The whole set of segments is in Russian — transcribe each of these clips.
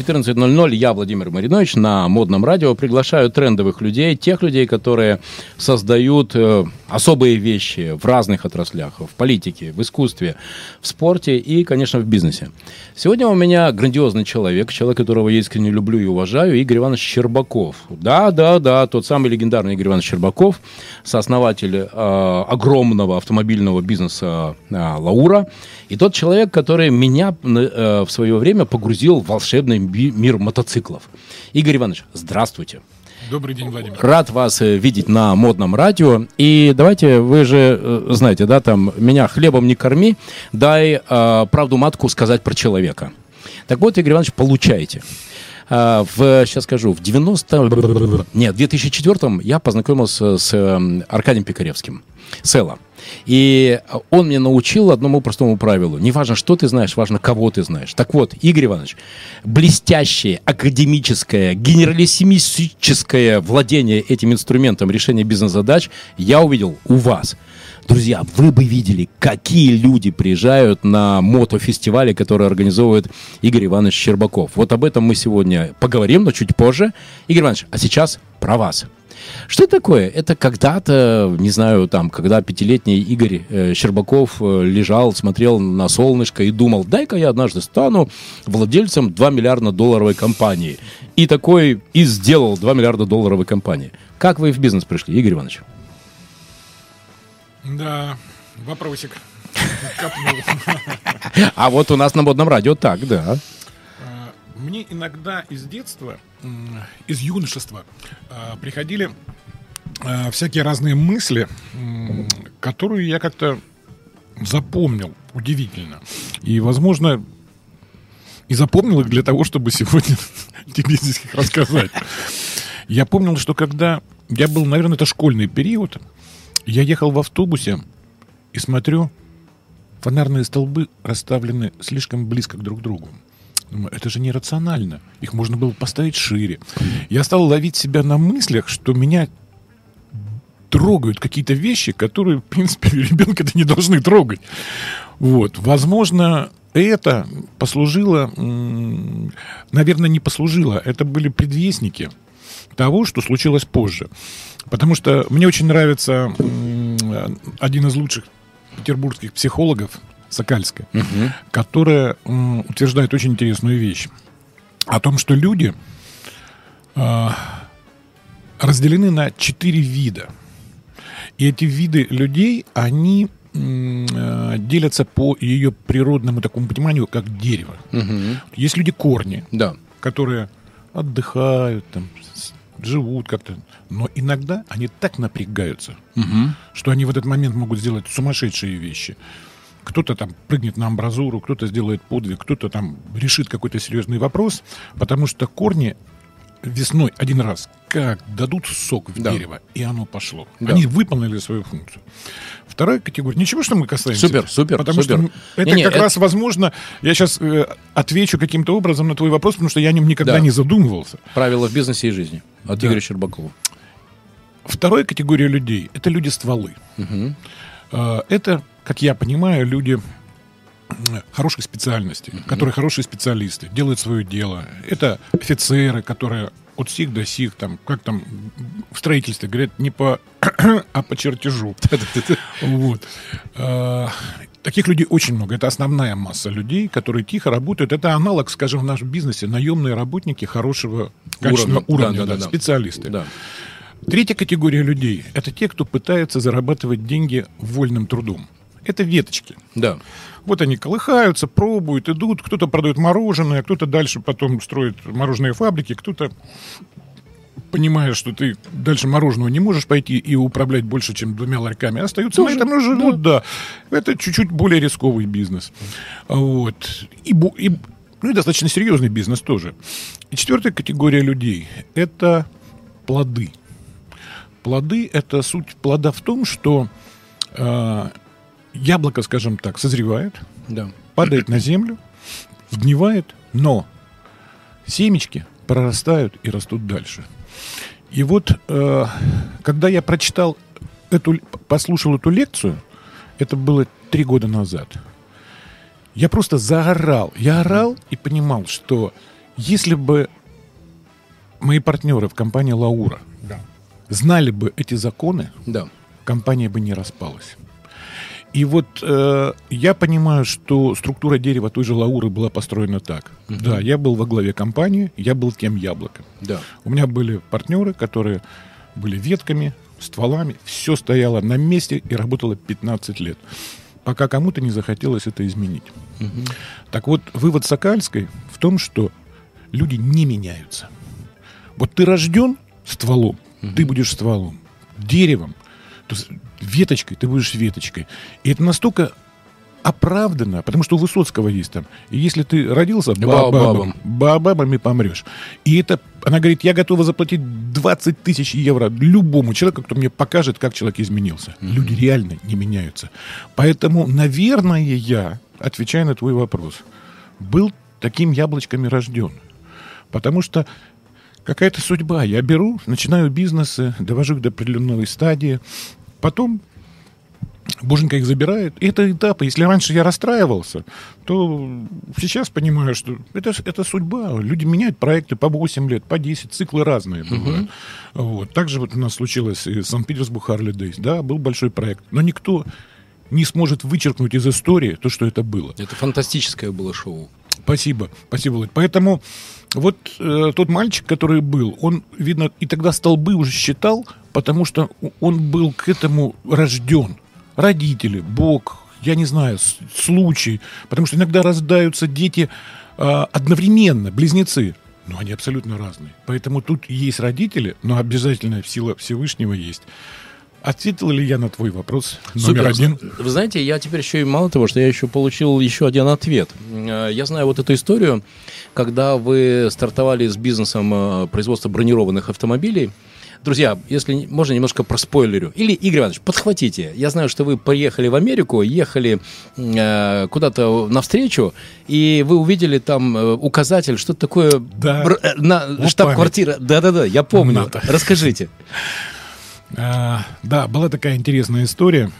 14.00. Я, Владимир Маринович, на модном радио приглашаю трендовых людей, тех людей, которые создают э, особые вещи в разных отраслях, в политике, в искусстве, в спорте и, конечно, в бизнесе. Сегодня у меня грандиозный человек, человек, которого я искренне люблю и уважаю, Игорь Иванович Щербаков. Да, да, да, тот самый легендарный Игорь Иванович Щербаков, сооснователь э, огромного автомобильного бизнеса э, «Лаура», и тот человек, который меня э, в свое время погрузил в волшебный мир мотоциклов. Игорь Иванович, здравствуйте. Добрый день, Владимир. Рад вас э, видеть на модном радио. И давайте, вы же э, знаете, да, там, меня хлебом не корми, дай э, правду матку сказать про человека. Так вот, Игорь Иванович, получаете. Uh, в, сейчас скажу, в 90... Нет, в 2004 я познакомился с э, Аркадием Пикаревским. Села. И он мне научил одному простому правилу. Не важно, что ты знаешь, важно, кого ты знаешь. Так вот, Игорь Иванович, блестящее, академическое, генералиссимическое владение этим инструментом решения бизнес-задач я увидел у вас. Друзья, вы бы видели, какие люди приезжают на мотофестивали, которые организовывает Игорь Иванович Щербаков. Вот об этом мы сегодня поговорим, но чуть позже. Игорь Иванович, а сейчас про вас. Что это такое? Это когда-то, не знаю, там, когда пятилетний Игорь э, Щербаков э, лежал, смотрел на солнышко и думал, дай-ка я однажды стану владельцем 2 миллиарда долларовой компании. И такой и сделал 2 миллиарда долларовой компании. Как вы в бизнес пришли, Игорь Иванович? Да, вопросик. А вот у нас на модном радио так, да. Мне иногда из детства, из юношества а, приходили а, всякие разные мысли, которые я как-то запомнил удивительно. И, возможно, и запомнил их для того, чтобы сегодня тебе здесь их рассказать. Я помнил, что когда я был, наверное, это школьный период, я ехал в автобусе и смотрю, фонарные столбы расставлены слишком близко друг к другу. Думаю, это же нерационально. Их можно было поставить шире. Я стал ловить себя на мыслях, что меня трогают какие-то вещи, которые, в принципе, ребенка-то не должны трогать. Вот. Возможно, это послужило, наверное, не послужило. Это были предвестники того, что случилось позже. Потому что мне очень нравится один из лучших петербургских психологов, Сокальская, угу. которая утверждает очень интересную вещь. О том, что люди э, разделены на четыре вида. И эти виды людей, они э, делятся по ее природному такому пониманию, как дерево. Угу. Есть люди корни, да. которые отдыхают, там, живут как-то. Но иногда они так напрягаются, угу. что они в этот момент могут сделать сумасшедшие вещи. Кто-то там прыгнет на амбразуру, кто-то сделает подвиг, кто-то там решит какой-то серьезный вопрос, потому что корни весной один раз как дадут сок в да. дерево, и оно пошло. Да. Они выполнили свою функцию. Вторая категория. Ничего, что мы касаемся. Супер, супер. Потому супер. что это не, как это... раз возможно. Я сейчас э, отвечу каким-то образом на твой вопрос, потому что я о нем никогда да. не задумывался. Правила в бизнесе и жизни. От да. Игоря Щербакова. Вторая категория людей это люди стволы. Угу. Э, это, как я понимаю, люди хороших специальностей, mm которые хорошие специалисты, делают свое дело. Это офицеры, которые от сих до сих, там, как там в строительстве говорят, не по, а по чертежу. вот. А, таких людей очень много. Это основная масса людей, которые тихо работают. Это аналог, скажем, в нашем бизнесе, наемные работники хорошего качественного уровня, уровня да, да, да, специалисты. Да. Третья категория людей – это те, кто пытается зарабатывать деньги вольным трудом. Это веточки. Да. Вот они колыхаются, пробуют, идут. Кто-то продает мороженое, кто-то дальше потом строит мороженые фабрики, кто-то понимая, что ты дальше мороженого не можешь пойти и управлять больше, чем двумя ларьками, остаются Тоже, на этом живут, да. да. Это чуть-чуть более рисковый бизнес. Вот. И, и, ну и достаточно серьезный бизнес тоже. И четвертая категория людей – это плоды. Плоды – это суть плода в том, что э, яблоко, скажем так, созревает, да. падает на землю, сгнивает, но семечки прорастают и растут дальше. И вот, э, когда я прочитал эту, послушал эту лекцию, это было три года назад, я просто заорал. Я орал и понимал, что Если бы мои партнеры в компании Лаура Да. знали бы эти законы, Да. компания бы не распалась. И вот э, я понимаю, что структура дерева той же Лауры была построена так. Да, я был во главе компании, я был тем яблоком. Да. У меня были партнеры, которые были ветками, стволами, все стояло на месте и работало 15 лет, пока кому-то не захотелось это изменить. Так вот, вывод Сокальской в том, что люди не меняются. Вот ты рожден стволом, ты будешь стволом, деревом, веточкой, ты будешь веточкой. И это настолько оправдано, потому что у Высоцкого есть там. И если ты родился Баобабом. баобабом, баобабом и помрешь. И это, она говорит, я готова заплатить 20 тысяч евро любому человеку, кто мне покажет, как человек изменился. Люди реально не меняются. Поэтому, наверное, я, отвечая на твой вопрос, был таким яблочками рожден. Потому что какая-то судьба. Я беру, начинаю бизнесы, довожу их до определенной стадии. Потом Боженька их забирает. И это этапы. Если раньше я расстраивался, то сейчас понимаю, что это, это судьба. Люди меняют проекты по 8 лет, по 10, циклы разные бывают. Вот. Также вот у нас случилось и Санкт-Петербург Харли Дейс. Да, был большой проект. Но никто не сможет вычеркнуть из истории то, что это было. Это фантастическое было шоу. Спасибо, спасибо, Володь. Поэтому вот э, тот мальчик, который был, он, видно, и тогда столбы уже считал, потому что он был к этому рожден. Родители, Бог, я не знаю, случай. Потому что иногда рождаются дети э, одновременно, близнецы. Но они абсолютно разные. Поэтому тут есть родители, но обязательно сила Всевышнего есть. Ответил ли я на твой вопрос номер Супер. один? Вы знаете, я теперь еще и мало того, что я еще получил еще один ответ. Э, Я знаю вот эту историю, когда вы стартовали с бизнесом э, производства бронированных автомобилей. Друзья, если можно, немножко про спойлерю. Или, Игорь Иванович, подхватите. Я знаю, что вы приехали в Америку, ехали э, куда-то навстречу, и вы увидели там э, указатель, что такое Да. бр- э, на Вот штаб-квартира. Да-да-да, я помню. НАТО. Расскажите. А, да, была такая интересная история.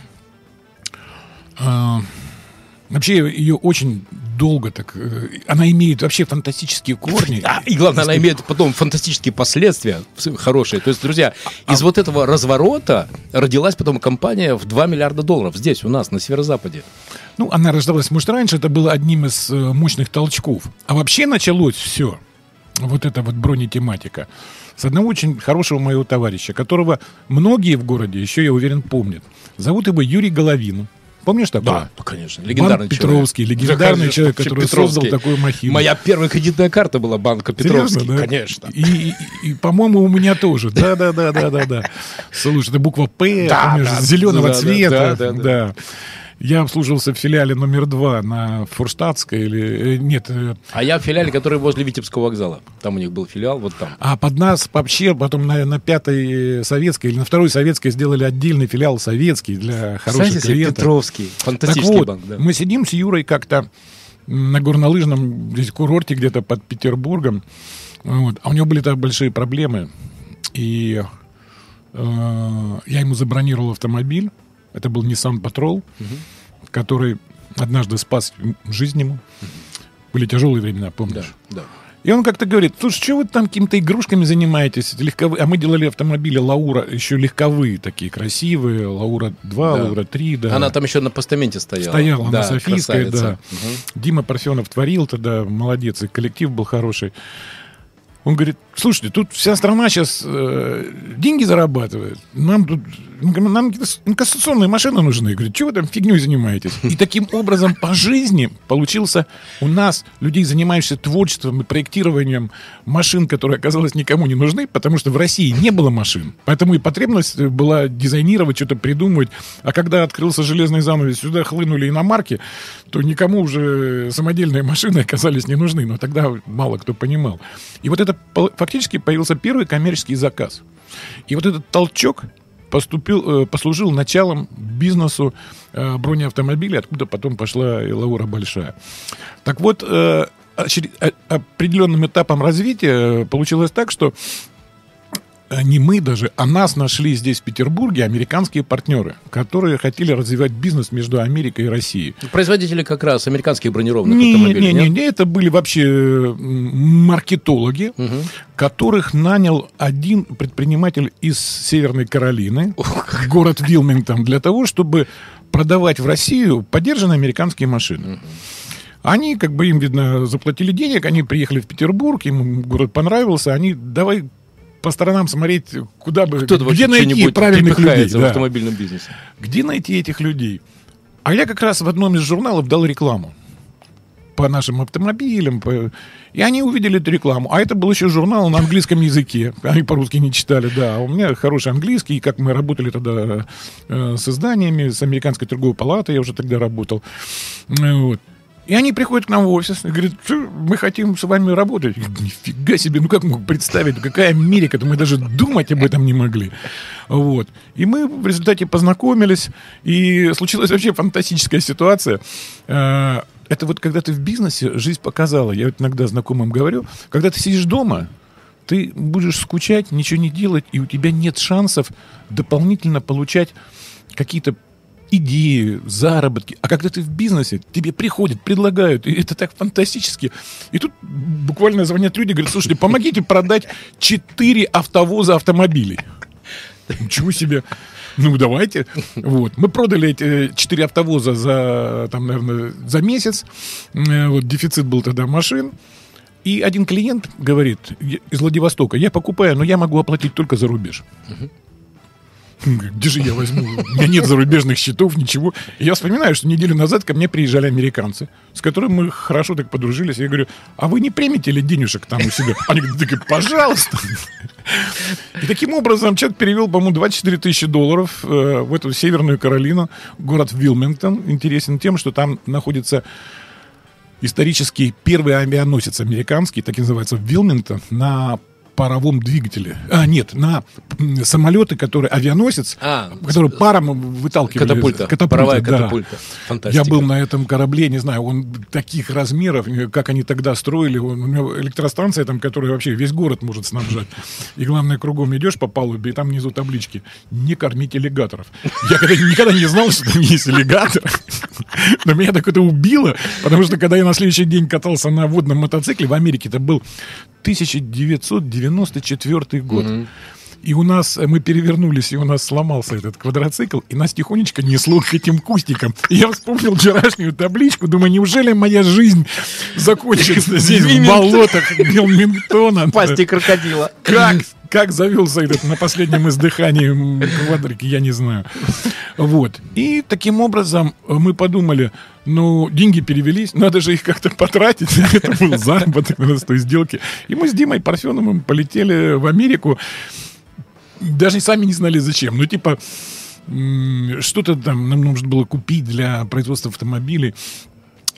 А, вообще ее очень долго так. э, Она имеет вообще фантастические корни. А, и главное, она имеет потом фантастические последствия хорошие. То есть, друзья, А из вот этого разворота родилась потом компания в 2 миллиарда долларов здесь, у нас, на северо-западе. Ну, она рождалась, может, раньше это было одним из э, мощных толчков. А вообще началось все, вот эта вот бронетематика, с одного очень хорошего моего товарища, которого многие в городе, еще, я уверен, помнят. Зовут его Юрий Головин. Помнишь такого? конечно. Банк Петровский, легендарный человек, который создал такую махину. Моя первая кредитная карта была банка Петровский. Серьезно, да? Конечно. И, и- и, по-моему, у меня тоже. Да, да, да, да, да, да. Слушай, это буква П, Да, да, зеленого да, да, цвета. да, да, да. Я обслуживался в филиале номер два на Форштадтской или... э, Нет, э, А я в филиале, который возле Витебского вокзала. Там у них был филиал, вот там. а под нас вообще потом на, на пятой советской или на второй советской сделали отдельный филиал советский для хороших себе, клиентов. Петровский. Так Фантастический вот, банк, да. мы сидим с Юрой как-то на горнолыжном здесь курорте где-то под Петербургом. Вот. А у него были там большие проблемы. И э, я ему забронировал автомобиль. Это был Nissan Patrol, который однажды спас жизнь ему. Были тяжелые времена, Да, помнишь? да. И он как-то говорит, слушай, что вы там какими-то игрушками занимаетесь? Легковые. А мы делали автомобили Лаура, еще легковые такие, красивые. Лаура 2, Да. Лаура 3, да. Она там еще на постаменте стояла. Стояла да, на Софийской, да. красавица. Мгм. Дима Парфенов творил тогда, молодец, и коллектив был хороший. Он говорит, слушайте, тут вся страна сейчас деньги зарабатывает. Нам тут нам инкассационные машины нужны. Говорит, что вы там фигней занимаетесь? И таким образом по жизни получился у нас, людей, занимающихся творчеством и проектированием машин, которые, оказалось, никому не нужны, потому что в России не было машин. Поэтому и потребность была дизайнировать, что-то придумывать. А когда открылся железный занавес, сюда хлынули иномарки, то никому уже самодельные машины оказались не нужны. Но тогда мало кто понимал. И вот это фактически появился первый коммерческий заказ. И вот этот толчок поступил, э, послужил началом бизнесу э, бронеавтомобилей, откуда потом пошла и Лаура Большая. Так вот, э, определенным этапом развития получилось так, что не мы даже, а нас нашли здесь, в Петербурге, американские партнеры, которые хотели развивать бизнес между Америкой и Россией. Производители как раз американских бронированных не, автомобилей, не, не, не, это были вообще маркетологи, Мгм. которых нанял один предприниматель из Северной Каролины, город Вилмингтон, для того, чтобы продавать в Россию поддержанные американские машины. Они, как бы им, видно, заплатили денег, они приехали в Петербург, им город понравился, они давай по сторонам смотреть, куда бы, вообще где найти правильных людей. припыхается в да. автомобильном бизнесе. Где найти этих людей? А я как раз в одном из журналов дал рекламу по нашим автомобилям. по- И они увидели эту рекламу. А это был еще журнал на английском языке. Они по-русски не читали, да. А у меня хороший английский. И как мы работали тогда э, с изданиями, с Американской торговой палатой, я уже тогда работал. Э, Вот. И они приходят к нам в офис и говорят, «Чё, мы хотим с вами работать. Нифига себе, ну как мог представить, какая Америка-то, мы даже думать об этом не могли. Вот. И мы в результате познакомились, и случилась вообще фантастическая ситуация. Э, Это вот когда ты в бизнесе, жизнь показала, я вот иногда знакомым говорю, когда ты сидишь дома, ты будешь скучать, ничего не делать, и у тебя нет шансов дополнительно получать какие-то идеи, заработки. А когда ты в бизнесе, тебе приходят, предлагают, и это так фантастически. И тут буквально звонят люди, говорят, слушайте, помогите продать 4 автовоза автомобилей. Ничего себе. Ну, давайте. Вот. Мы продали эти 4 автовоза за, там, наверное, за месяц. Э, Вот, дефицит был тогда машин. И один клиент говорит из Владивостока, я покупаю, но я могу оплатить только за рубеж. Где же я возьму? У меня нет зарубежных счетов, ничего. И я вспоминаю, что неделю назад ко мне приезжали американцы, с которыми мы хорошо так подружились. Я говорю, а вы не примете ли денежек там у себя? Они говорят, «Так, пожалуйста. И таким образом человек перевел, по-моему, 24 тысячи долларов э, в эту Северную Каролину, город Вилмингтон. Интересен тем, что там находится исторический первый авианосец американский, так и называется, Вилмингтон, на паровом двигателе. А, нет, на самолеты, которые авианосец, А, который паром выталкивали. Катапульта. Паровая катапульта. Фантастика. Я был на этом корабле, не знаю, он таких размеров, э, как они тогда строили. Он- у него электростанция там, которая вообще весь город может снабжать. И главное, кругом идешь по палубе, и там внизу таблички «Не кормить аллигаторов». Я когда, никогда не знал, что там есть аллигатор. Но меня так это убило, потому что когда я на следующий день катался на водном мотоцикле в Америке, это был 1994 год. И у нас, э, мы перевернулись, и у нас сломался этот квадроцикл, и нас тихонечко несло к этим кустикам. И я вспомнил вчерашнюю табличку, думаю, неужели моя жизнь закончится здесь, в болотах Вилмингтона? Пасти крокодила. Как, как завелся этот на последнем издыхании квадрик, я не знаю. Вот. И таким образом мы подумали, ну, деньги перевелись, надо же их как-то потратить. Это был заработок на той сделке. И мы с Димой Парфеновым полетели в Америку. Даже сами не знали зачем. Ну, типа, что-то там нам нужно было купить для производства автомобилей.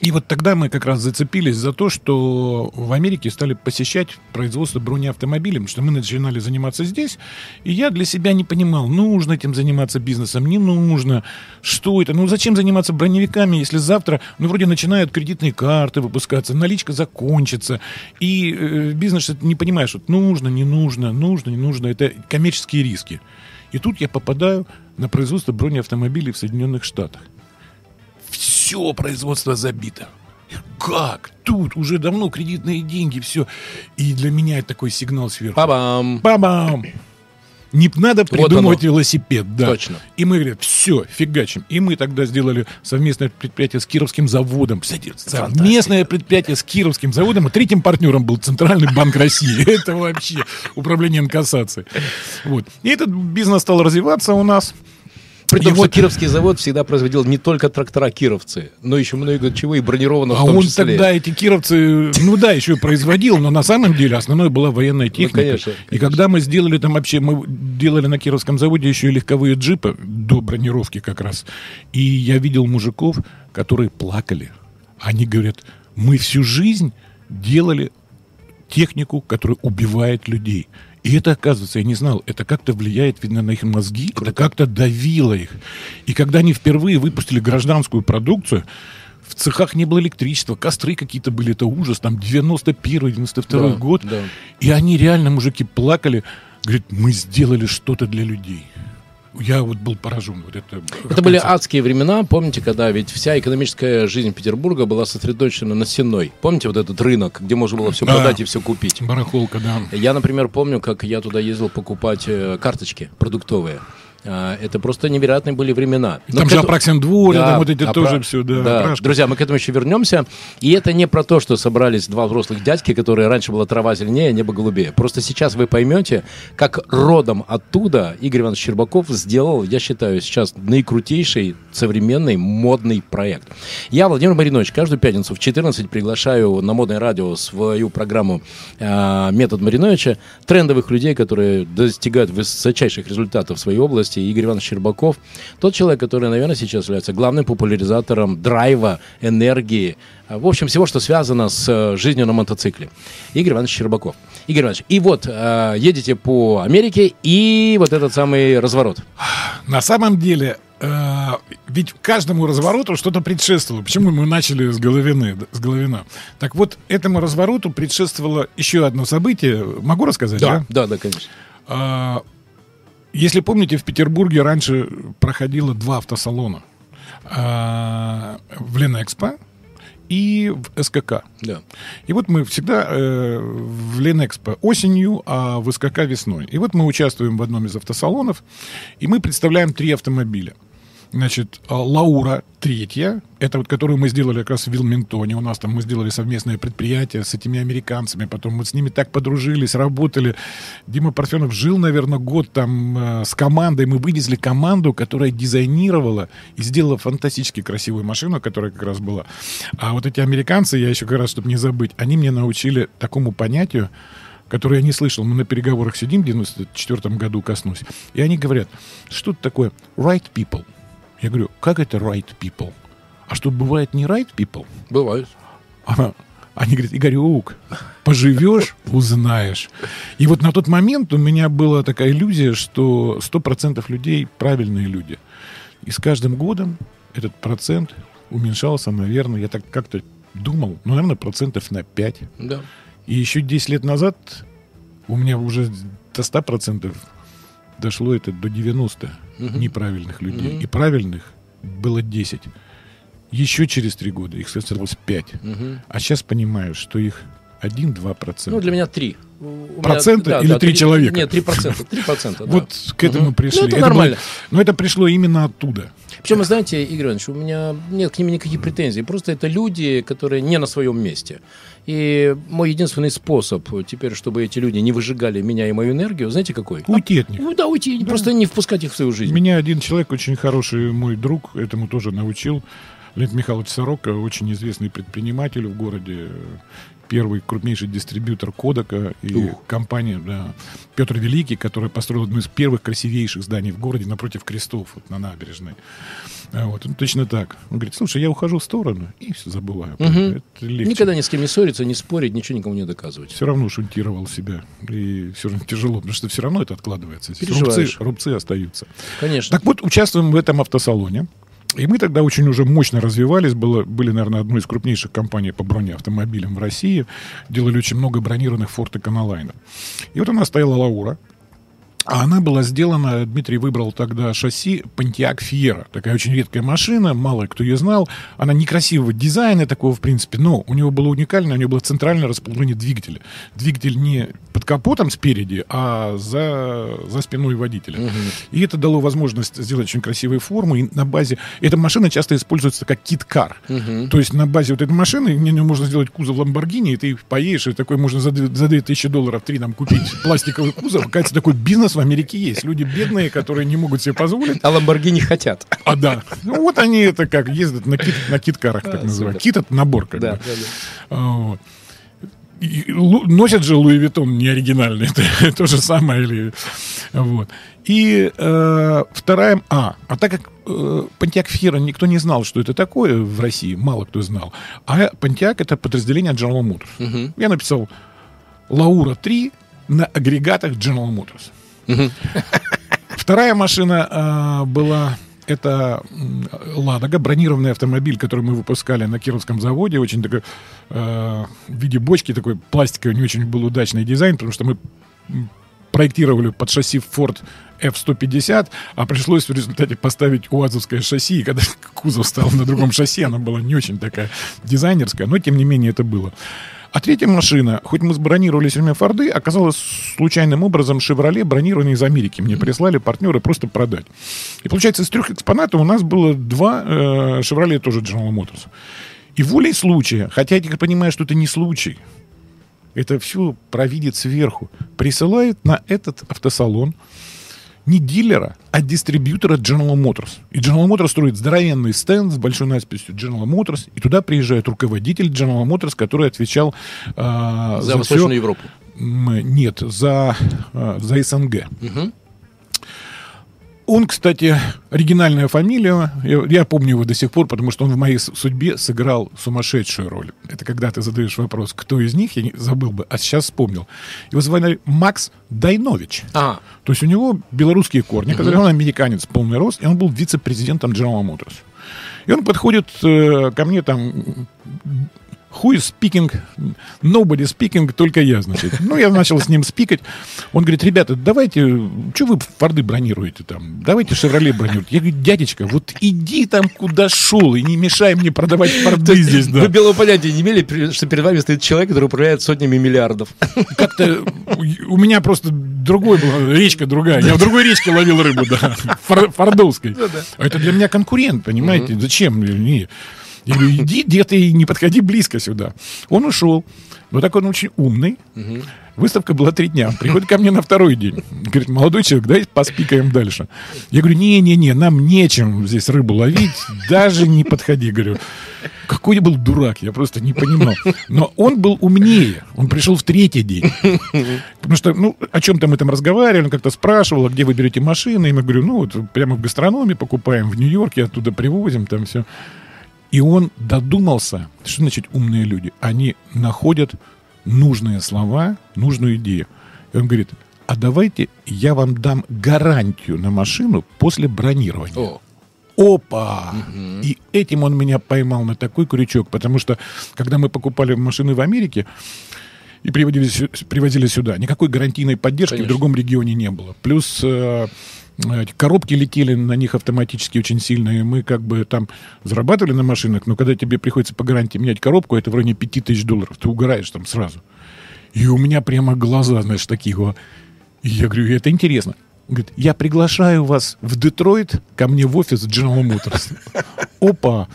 И вот тогда мы как раз зацепились за то, что в Америке стали посещать производство бронеавтомобилей, что мы начинали заниматься здесь, и я для себя не понимал, нужно этим заниматься бизнесом, не нужно, что это, ну зачем заниматься броневиками, если завтра, ну вроде начинают кредитные карты выпускаться, наличка закончится, и э, бизнес не понимаешь, вот нужно, не нужно, нужно, не нужно, это коммерческие риски. И тут я попадаю на производство бронеавтомобилей в Соединенных Штатах все производство забито. Как? Тут уже давно кредитные деньги, все. И для меня это такой сигнал сверху. Па-бам. Бам! Не надо придумывать оно. велосипед, да. Точно. И мы говорим, все, фигачим. И мы тогда сделали совместное предприятие с Кировским заводом. Кстати, совместное предприятие с Кировским заводом. И третьим партнером был Центральный банк России. Это вообще управление инкассации. Вот. И этот бизнес стал развиваться у нас. При том, И что Кировский завод всегда производил не только трактора кировцы, но еще много чего и бронированного А он числе. тогда эти кировцы, ну да, еще и производил, но на самом деле основной была военная техника. Ну, конечно, И конечно. когда мы сделали там вообще, мы делали на Кировском заводе еще и легковые джипы до бронировки как раз. И я видел мужиков, которые плакали. Они говорят, мы всю жизнь делали технику, которая убивает людей. И это, оказывается, я не знал, это как-то влияет, видно, на их мозги, это как-то давило их. И когда они впервые выпустили гражданскую продукцию, в цехах не было электричества, костры какие-то были, это ужас, там 91-92 Да, год. да. И они реально, мужики, плакали, говорит, мы сделали что-то для людей. Я вот был поражен. Вот это, это были адские времена, помните, когда ведь вся экономическая жизнь Петербурга была сосредоточена на Сенной. Помните вот этот рынок, где можно было все да. продать и все купить? Барахолка, да. Я, например, помню, как я туда ездил покупать э, карточки продуктовые. А, это просто невероятные были времена. Но там же этому... Апраксин двор, да, там вот эти Апра... тоже все, да. да. Друзья, мы к этому еще вернемся. И это не про то, что собрались два взрослых дядьки, которые раньше была трава зеленее, небо голубее. Просто сейчас вы поймете, как родом оттуда Игорь Иванович Щербаков сделал, я считаю, сейчас наикрутейший современный модный проект. Я, Владимир Маринович, каждую пятницу в 14 приглашаю на модное радио свою программу э, «Метод Мариновича» трендовых людей, которые достигают высочайших результатов в своей области области, Игорь Иванович Щербаков, тот человек, который, наверное, сейчас является главным популяризатором драйва, энергии, а, в общем, всего, что связано с э, жизнью на мотоцикле. Игорь Иванович Щербаков. Игорь Иванович, и вот э, едете по Америке, и вот этот самый разворот. На самом деле, э, ведь каждому развороту что-то предшествовало. Почему мы начали с Головины, с Головина? Так вот, этому развороту предшествовало еще одно событие. Могу рассказать? Да, да, да, да конечно. А, если помните, в Петербурге раньше проходило два автосалона. А, в Ленэкспо и в СКК. Да. И вот мы всегда э, в Ленэкспо осенью, а в СКК весной. И вот мы участвуем в одном из автосалонов, и мы представляем три автомобиля. Значит, а, Лаура третья, это вот которую мы сделали как раз в Вилминтоне. У нас там мы сделали совместное предприятие с этими американцами. Потом мы с ними так подружились, работали. Дима Парфенов жил, наверное, год там э, с командой. Мы вывезли команду, которая дизайнировала и сделала фантастически красивую машину, которая как раз была. А вот эти американцы, я еще как раз, чтобы не забыть, они мне научили такому понятию, которое я не слышал. Мы на переговорах сидим в 94 году, коснусь. И они говорят, что это такое right people – я говорю, как это right people? А что, бывает не right people? Бывает. А, они говорят, Игорек, поживешь, узнаешь. И вот на тот момент у меня была такая иллюзия, что 100% людей правильные люди. И с каждым годом этот процент уменьшался, наверное, я так как-то думал, ну, наверное, процентов на 5. Да. И еще 10 лет назад у меня уже до 100% дошло это до 90 угу. неправильных людей. Угу. И правильных было 10. Еще через три года их осталось 5. Угу. А сейчас понимаю, что их 1-2%. Ну, для меня 3. Процента меня, да, или да, 3, 3 человека? Нет, 3 процента. 3 процента, Вот к этому угу. пришли. Ну, это, это нормально. Было, но это пришло именно оттуда. Причем, вы знаете, Игорь Иванович, у меня нет к ним никаких претензий. Просто это люди, которые не на своем месте. И мой единственный способ теперь, чтобы эти люди не выжигали меня и мою энергию, знаете какой? Уйти от них. Ну да, уйти, да. просто не впускать их в свою жизнь. Меня один человек, очень хороший мой друг, этому тоже научил. Леонид Михайлович Сорока, очень известный предприниматель в городе, первый крупнейший дистрибьютор Кодека и Ух. компания да, Петр Великий, который построил одно из первых красивейших зданий в городе напротив крестов вот, на набережной. А вот, он точно так. Он говорит, слушай, я ухожу в сторону и все забываю. Угу. Это Никогда ни с кем не ссориться, не спорить, ничего никому не доказывать. Все равно шунтировал себя. И все равно тяжело, потому что все равно это откладывается. Рубцы, рубцы остаются. Конечно. Так вот, участвуем в этом автосалоне. И мы тогда очень уже мощно развивались, было, были, наверное, одной из крупнейших компаний по бронеавтомобилям в России, делали очень много бронированных Форт Эконолайнов. И вот она стояла Лаура, а она была сделана, Дмитрий выбрал тогда шасси Pontiac Fiera. Такая очень редкая машина, мало кто ее знал. Она некрасивого дизайна такого, в принципе, но у него было уникально, у него было центральное расположение двигателя. Двигатель не под капотом спереди, а за, за спиной водителя. Угу. И это дало возможность сделать очень красивые формы. И на базе... Эта машина часто используется как kit car. Угу. То есть на базе вот этой машины мне можно сделать кузов Ламборгини, и ты поедешь, и такой можно за, за 2000 долларов три нам купить пластиковый кузов. Кажется, такой бизнес в Америке есть. Люди бедные, которые не могут себе позволить. А Ламборгини хотят. А, да. Ну, вот они это как ездят на, kit, на kit car -ах, так а, называют. Kit — это набор, как да, бы. Да, да. Вот носят же Louis Vuitton не оригинальный, это то же самое. Или, вот. И э, вторая... А, а так как э, Pontiac Fiera никто не знал, что это такое в России, мало кто знал, а Pontiac это подразделение General Motors. Угу. Я написал Лаура 3 на агрегатах General Motors. Вторая машина э, была это «Ладога», бронированный автомобиль, который мы выпускали на Кировском заводе, очень такой, э, в виде бочки, такой пластиковый, не очень был удачный дизайн, потому что мы проектировали под шасси Ford F-150, а пришлось в результате поставить УАЗовское шасси, и когда кузов стал на другом шасси, она была не очень такая дизайнерская, но тем не менее это было. А третья машина, хоть мы сбронировали все время Форды, оказалась случайным образом «Шевроле», бронированный из Америки. Мне прислали партнеры просто продать. И получается, из трех экспонатов у нас было два э, «Шевроле» тоже General Motors. И волей случая, хотя я понимаю, что это не случай, это все провидит сверху, присылает на этот автосалон не дилера, а дистрибьютора General Motors. И General Motors строит здоровенный стенд с большой надписью General Motors, и туда приезжает руководитель General Motors, который отвечал э, за, за Восточную все... Европу. Нет, за, э, за СНГ. Угу. Он, кстати, оригинальная фамилия. Я, я помню его до сих пор, потому что он в моей судьбе сыграл сумасшедшую роль. Это когда ты задаешь вопрос, кто из них, я не забыл бы, а сейчас вспомнил. Его звали Макс Дайнович. А. То есть у него белорусские корни, угу. он американец, полный рост, и он был вице-президентом General Motors. И он подходит э, ко мне там Who is speaking? Nobody speaking, только я, значит. Ну, я начал с ним спикать. Он говорит, ребята, давайте, что вы форды бронируете там? Давайте Шевроле бронируйте. Я говорю, дядечка, вот иди там, куда шел, и не мешай мне продавать форды здесь. Да. Вы белого понятия не имели, что перед вами стоит человек, который управляет сотнями миллиардов? Как-то у меня просто другой был, речка другая. Я в другой речке ловил рыбу, да, фордовской. Ну Это для меня конкурент, понимаете? Зачем? Говорю, иди где-то и не подходи близко сюда. Он ушел. Но так он очень умный. Выставка была три дня. Приходит ко мне на второй день. Говорит, молодой человек, давайте поспикаем дальше. Я говорю, не-не-не, нам нечем здесь рыбу ловить. Даже не подходи. Говорю, какой я был дурак, я просто не понимал. Но он был умнее. Он пришел в третий день. Потому что, ну, о чем-то мы там разговаривали, он как-то спрашивал, а где вы берете машины. И мы говорю, ну, вот прямо в гастрономе покупаем в Нью-Йорке, оттуда привозим, там все. И он додумался, что значит умные люди? Они находят нужные слова, нужную идею. И он говорит, а давайте я вам дам гарантию на машину после бронирования. О. Опа! Угу. И этим он меня поймал на такой крючок, потому что, когда мы покупали машины в Америке и приводили, привозили сюда, никакой гарантийной поддержки Конечно. в другом регионе не было. Плюс э, коробки летели на них автоматически очень сильно, и мы как бы там зарабатывали на машинах, но когда тебе приходится по гарантии менять коробку, это в районе 5000 долларов, ты угораешь там сразу. И у меня прямо глаза, знаешь, такие. И я говорю, это интересно. Говорит, я приглашаю вас в Детройт ко мне в офис General Motors. Опа!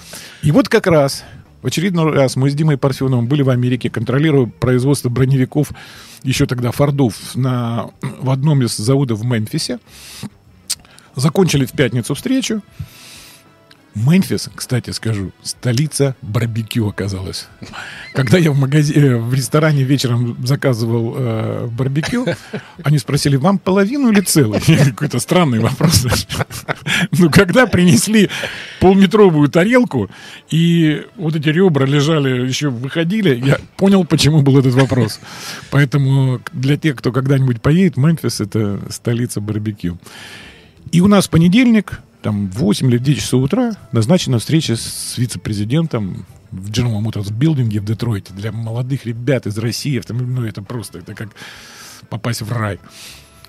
И вот как раз в очередной раз мы с Димой Парфеновым были в Америке, контролируя производство броневиков, еще тогда Фордов, на, в одном из заводов в Мемфисе. Закончили в пятницу встречу. Мемфис, кстати, скажу, столица барбекю оказалась. Когда я в магазине, э, в ресторане вечером заказывал э, барбекю, они спросили, вам половину или целый? Какой-то странный вопрос. Ну, когда принесли полметровую тарелку, и вот эти ребра лежали, еще выходили, я понял, почему был этот вопрос. Поэтому для тех, кто когда-нибудь поедет, Мемфис — это столица барбекю. И у нас понедельник, там, в 8 или в 9 часов утра назначена встреча с вице-президентом в General Motors билдинге в Детройте для молодых ребят из России. Ну, это просто, это как попасть в рай.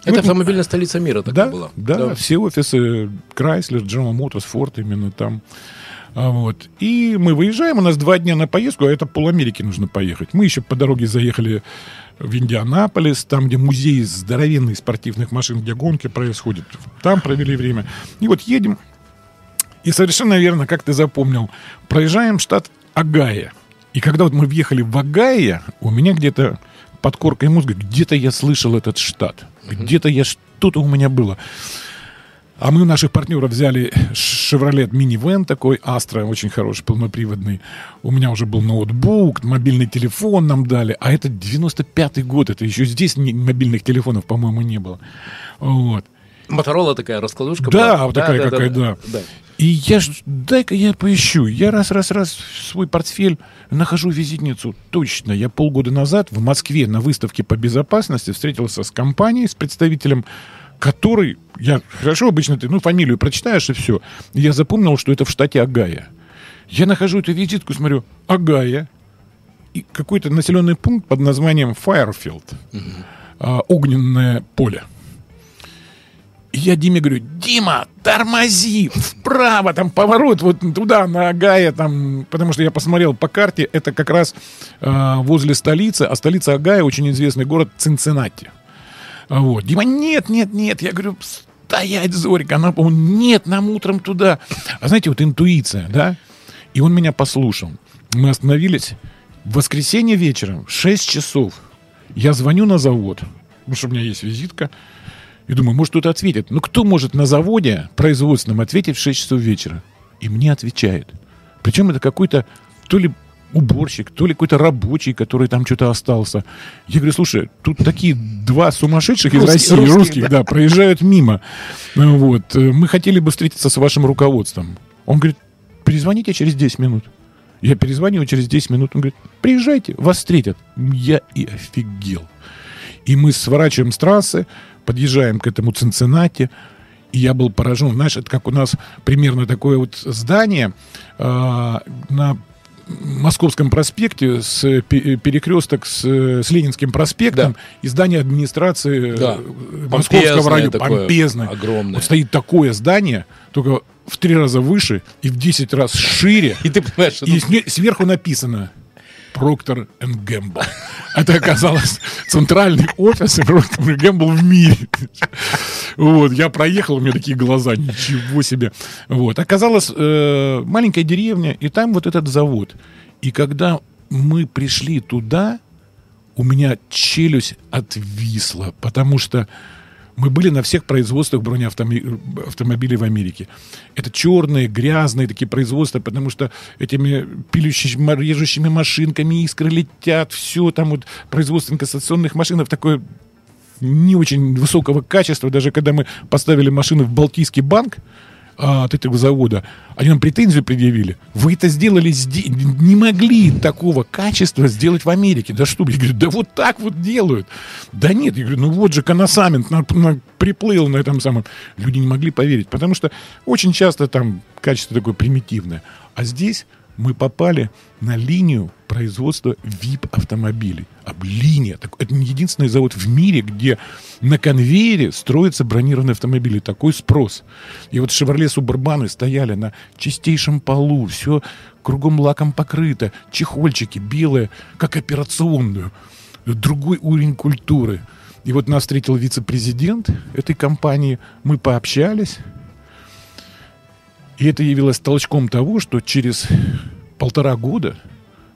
Это вот, автомобильная столица мира такая да, была. Да, да, все офисы Chrysler, General Motors, Ford именно там. А вот. И мы выезжаем, у нас два дня на поездку, а это пол Америки нужно поехать. Мы еще по дороге заехали в Индианаполис, там, где музей здоровенный спортивных машин, где гонки происходят. Там провели время. И вот едем, и совершенно верно, как ты запомнил, проезжаем штат Агая. И когда вот мы въехали в Агая, у меня где-то под коркой мозга, где-то я слышал этот штат. Где-то я что-то у меня было. А мы у наших партнеров взяли Chevrolet Minivan такой, Astra, очень хороший, полноприводный. У меня уже был ноутбук, мобильный телефон нам дали. А это 95-й год, это еще здесь мобильных телефонов, по-моему, не было. Вот. Моторола такая раскладушка да, была? Вот да, такая да, какая, да, да. да. И я ж, дай-ка я поищу. Я раз-раз-раз свой портфель нахожу визитницу. Точно, я полгода назад в Москве на выставке по безопасности встретился с компанией, с представителем который, я, хорошо, обычно ты, ну, фамилию прочитаешь и все. Я запомнил, что это в штате Агая. Я нахожу эту визитку, смотрю, Агая, и какой-то населенный пункт под названием Файерфилд. а, огненное поле. И я Диме говорю, Дима, тормози, вправо, там поворот, вот туда, на Агая, там, потому что я посмотрел по карте, это как раз э, возле столицы, а столица Агая очень известный город Цинциннати. Вот. Дима, нет, нет, нет, я говорю, стоять, Зорик, она, он, нет, нам утром туда. А знаете, вот интуиция, да? И он меня послушал. Мы остановились. В воскресенье вечером, 6 часов, я звоню на завод, потому что у меня есть визитка, и думаю, может, кто-то ответит. Ну, кто может на заводе производственном ответить в 6 часов вечера? И мне отвечает. Причем это какой-то то ли уборщик, то ли какой-то рабочий, который там что-то остался. Я говорю, слушай, тут такие два сумасшедших из России, русских, русских да. да, проезжают мимо. Вот. Мы хотели бы встретиться с вашим руководством. Он говорит, перезвоните через 10 минут. Я перезвонил через 10 минут, он говорит, приезжайте, вас встретят. Я и офигел. И мы сворачиваем с трассы, подъезжаем к этому Цинциннати, и я был поражен. Знаешь, это как у нас примерно такое вот здание э, на Московском проспекте с перекресток с, с Ленинским проспектом да. и здание администрации да. Московского района. Помпезное. Огромное. Вот стоит такое здание, только в три раза выше и в 10 раз шире. И ты понимаешь. И сверху написано Procter and Gamble. Это оказалось центральный офис Procter and Gamble в мире. Вот, я проехал, у меня такие глаза, ничего себе. Вот, оказалось, э, маленькая деревня, и там вот этот завод. И когда мы пришли туда, у меня челюсть отвисла, потому что мы были на всех производствах бронеавтомобилей в Америке. Это черные, грязные такие производства, потому что этими пилющими, режущими машинками искры летят, все там вот производство инкассационных машин такое не очень высокого качества. Даже когда мы поставили машины в Балтийский банк, а, от этого завода, они нам претензию предъявили. Вы это сделали, не могли такого качества сделать в Америке. Да что? Я говорю, да вот так вот делают. Да нет, я говорю, ну вот же коносамент на, на, приплыл на этом самом. Люди не могли поверить, потому что очень часто там качество такое примитивное. А здесь мы попали на линию производства VIP-автомобилей. А линия. Это не единственный завод в мире, где на конвейере строятся бронированные автомобили. Такой спрос. И вот «Шевроле Субурбаны» стояли на чистейшем полу. Все кругом лаком покрыто. Чехольчики белые, как операционную. Другой уровень культуры. И вот нас встретил вице-президент этой компании. Мы пообщались. И это явилось толчком того, что через полтора года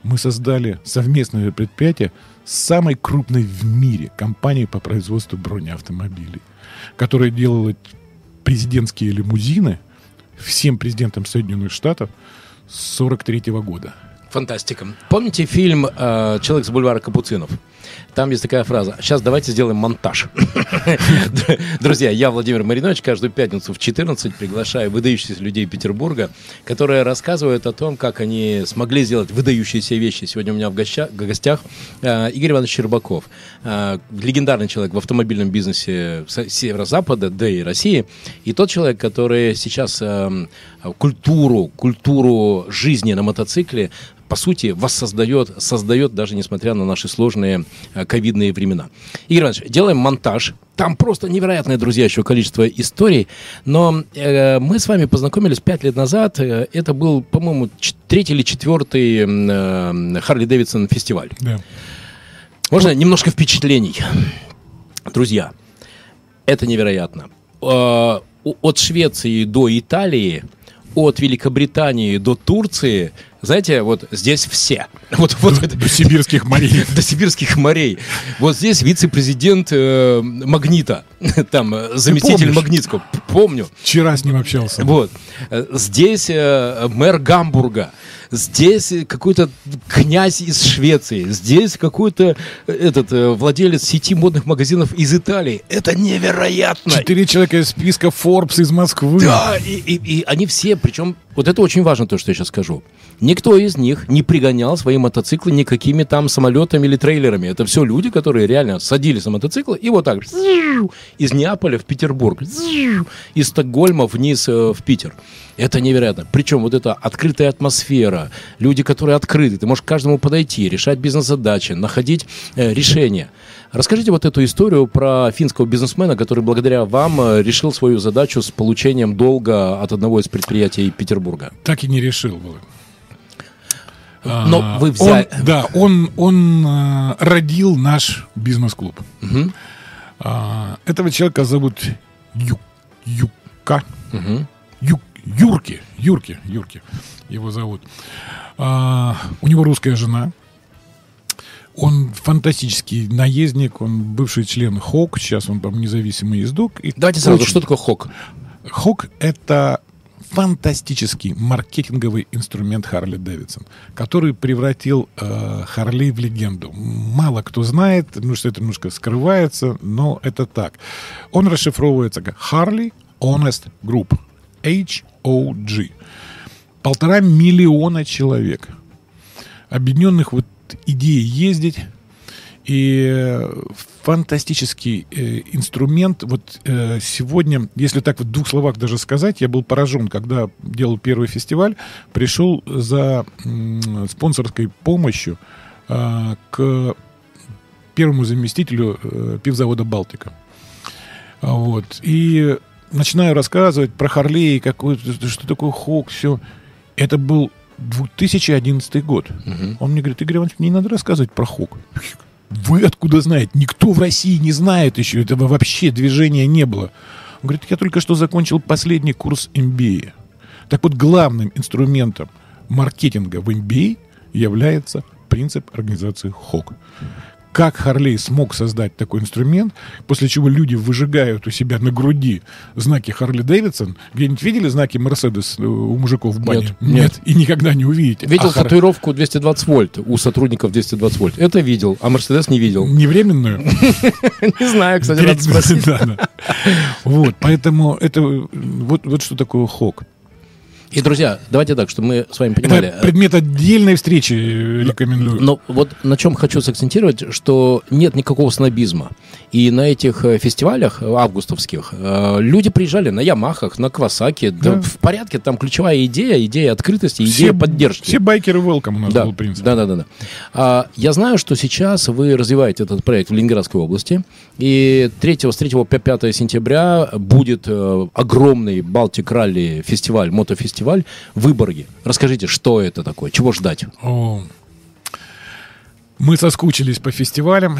мы создали совместное предприятие с самой крупной в мире компанией по производству бронеавтомобилей, которая делала президентские лимузины всем президентам Соединенных Штатов с 43 года. Фантастика. Помните фильм э, «Человек с бульвара Капуцинов»? Там есть такая фраза. Сейчас давайте сделаем монтаж. Друзья, я Владимир Маринович. Каждую пятницу в 14 приглашаю выдающихся людей Петербурга, которые рассказывают о том, как они смогли сделать выдающиеся вещи. Сегодня у меня в гостях э, Игорь Иванович Щербаков. Э, легендарный человек в автомобильном бизнесе Северо-Запада, да и России. И тот человек, который сейчас эм, культуру, культуру жизни на мотоцикле по сути, воссоздает, создает, даже несмотря на наши сложные э, ковидные времена. Игорь Иванович, делаем монтаж. Там просто невероятное, друзья, еще количество историй. Но э, мы с вами познакомились пять лет назад. Э, это был, по-моему, третий или четвертый э, Харли Дэвидсон фестиваль. Да. Можно вот. немножко впечатлений? Друзья, это невероятно. Э, от Швеции до Италии, от Великобритании до Турции – знаете, вот здесь все. Вот, вот до, до сибирских морей. До сибирских морей. Вот здесь вице-президент э, Магнита, там э, заместитель Магнитского, помню. Вчера с ним общался. Вот. Э, здесь э, мэр Гамбурга здесь какой-то князь из Швеции, здесь какой-то э, этот э, владелец сети модных магазинов из Италии. Это невероятно. Четыре человека из списка Forbes из Москвы. Да, и, и, и они все, причем, вот это очень важно то, что я сейчас скажу. Никто из них не пригонял свои мотоциклы никакими там самолетами или трейлерами. Это все люди, которые реально садились на мотоциклы и вот так из Неаполя в Петербург, из Стокгольма вниз в Питер. Это невероятно. Причем вот эта открытая атмосфера, люди, которые открыты, ты можешь к каждому подойти, решать бизнес-задачи, находить э, решения. Расскажите вот эту историю про финского бизнесмена, который благодаря вам решил свою задачу с получением долга от одного из предприятий Петербурга. Так и не решил было. Но а, вы взяли... Он, да, он, он а, родил наш бизнес-клуб. Угу. Этого человека зовут Ю, Юка. Угу. Ю, Юрки. Юрки. Юрки его зовут. А, у него русская жена. Он фантастический наездник, он бывший член ХОК, сейчас он, там независимый ездок. И Давайте сразу, очень... что такое ХОК? ХОК — это фантастический маркетинговый инструмент Харли Дэвидсон, который превратил э, Харли в легенду. Мало кто знает, ну что это немножко скрывается, но это так. Он расшифровывается как Harley Honest Group. HOG. Полтора миллиона человек, объединенных вот идеей ездить, и э, фантастический э, инструмент. Вот э, сегодня, если так вот в двух словах даже сказать, я был поражен, когда делал первый фестиваль, пришел за э, спонсорской помощью э, к первому заместителю э, пивзавода «Балтика». Вот. И начинаю рассказывать про Харлей, какой, что такое Хок, все. Это был 2011 год. Угу. Он мне говорит, Игорь Иванович, мне не надо рассказывать про Хок. Вы откуда знаете? Никто в России не знает еще. Этого вообще движения не было. Он говорит, я только что закончил последний курс MBA. Так вот, главным инструментом маркетинга в MBA является принцип организации ХОК как Харлей смог создать такой инструмент, после чего люди выжигают у себя на груди знаки Харли Дэвидсон. Где-нибудь видели знаки Мерседес э, у мужиков в бане? Нет. Нет. нет и никогда не увидите. Видел а татуировку Хар... 220 вольт у сотрудников 220 вольт. Это видел, а Мерседес не видел. Не временную? Не знаю, кстати, надо спросить. Вот, поэтому это вот что такое хок. И, друзья, давайте так, чтобы мы с вами понимали. Это предмет отдельной встречи, рекомендую. Но вот на чем хочу сакцентировать, что нет никакого снобизма. И на этих э, фестивалях августовских э, люди приезжали на Ямахах, на Квасаке. Да. да в порядке, там ключевая идея, идея открытости, идея все, поддержки. Все байкеры welcome у нас да. был принцип. Да, да, да. да. А, я знаю, что сейчас вы развиваете этот проект в Ленинградской области. И 3, с 3 по 5 сентября будет э, огромный Балтик Ралли фестиваль, мотофестиваль фестиваль Выборги. Расскажите, что это такое, чего ждать? О, мы соскучились по фестивалям.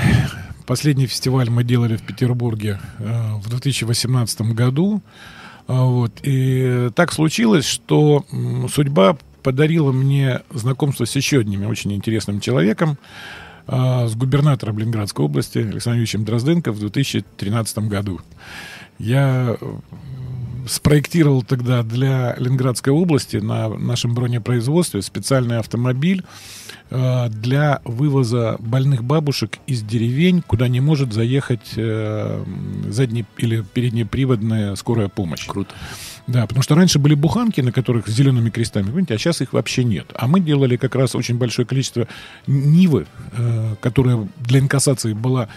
Последний фестиваль мы делали в Петербурге э, в 2018 году. А, вот. И так случилось, что судьба подарила мне знакомство с еще одним очень интересным человеком, э, с губернатором Ленинградской области Александром Юрьевичем Дрозденко в 2013 году. Я спроектировал тогда для Ленинградской области на нашем бронепроизводстве специальный автомобиль э, для вывоза больных бабушек из деревень, куда не может заехать э, задний или переднеприводная скорая помощь. Круто. Да, потому что раньше были буханки, на которых с зелеными крестами, понимаете, а сейчас их вообще нет. А мы делали как раз очень большое количество Нивы, э, которая для инкассации была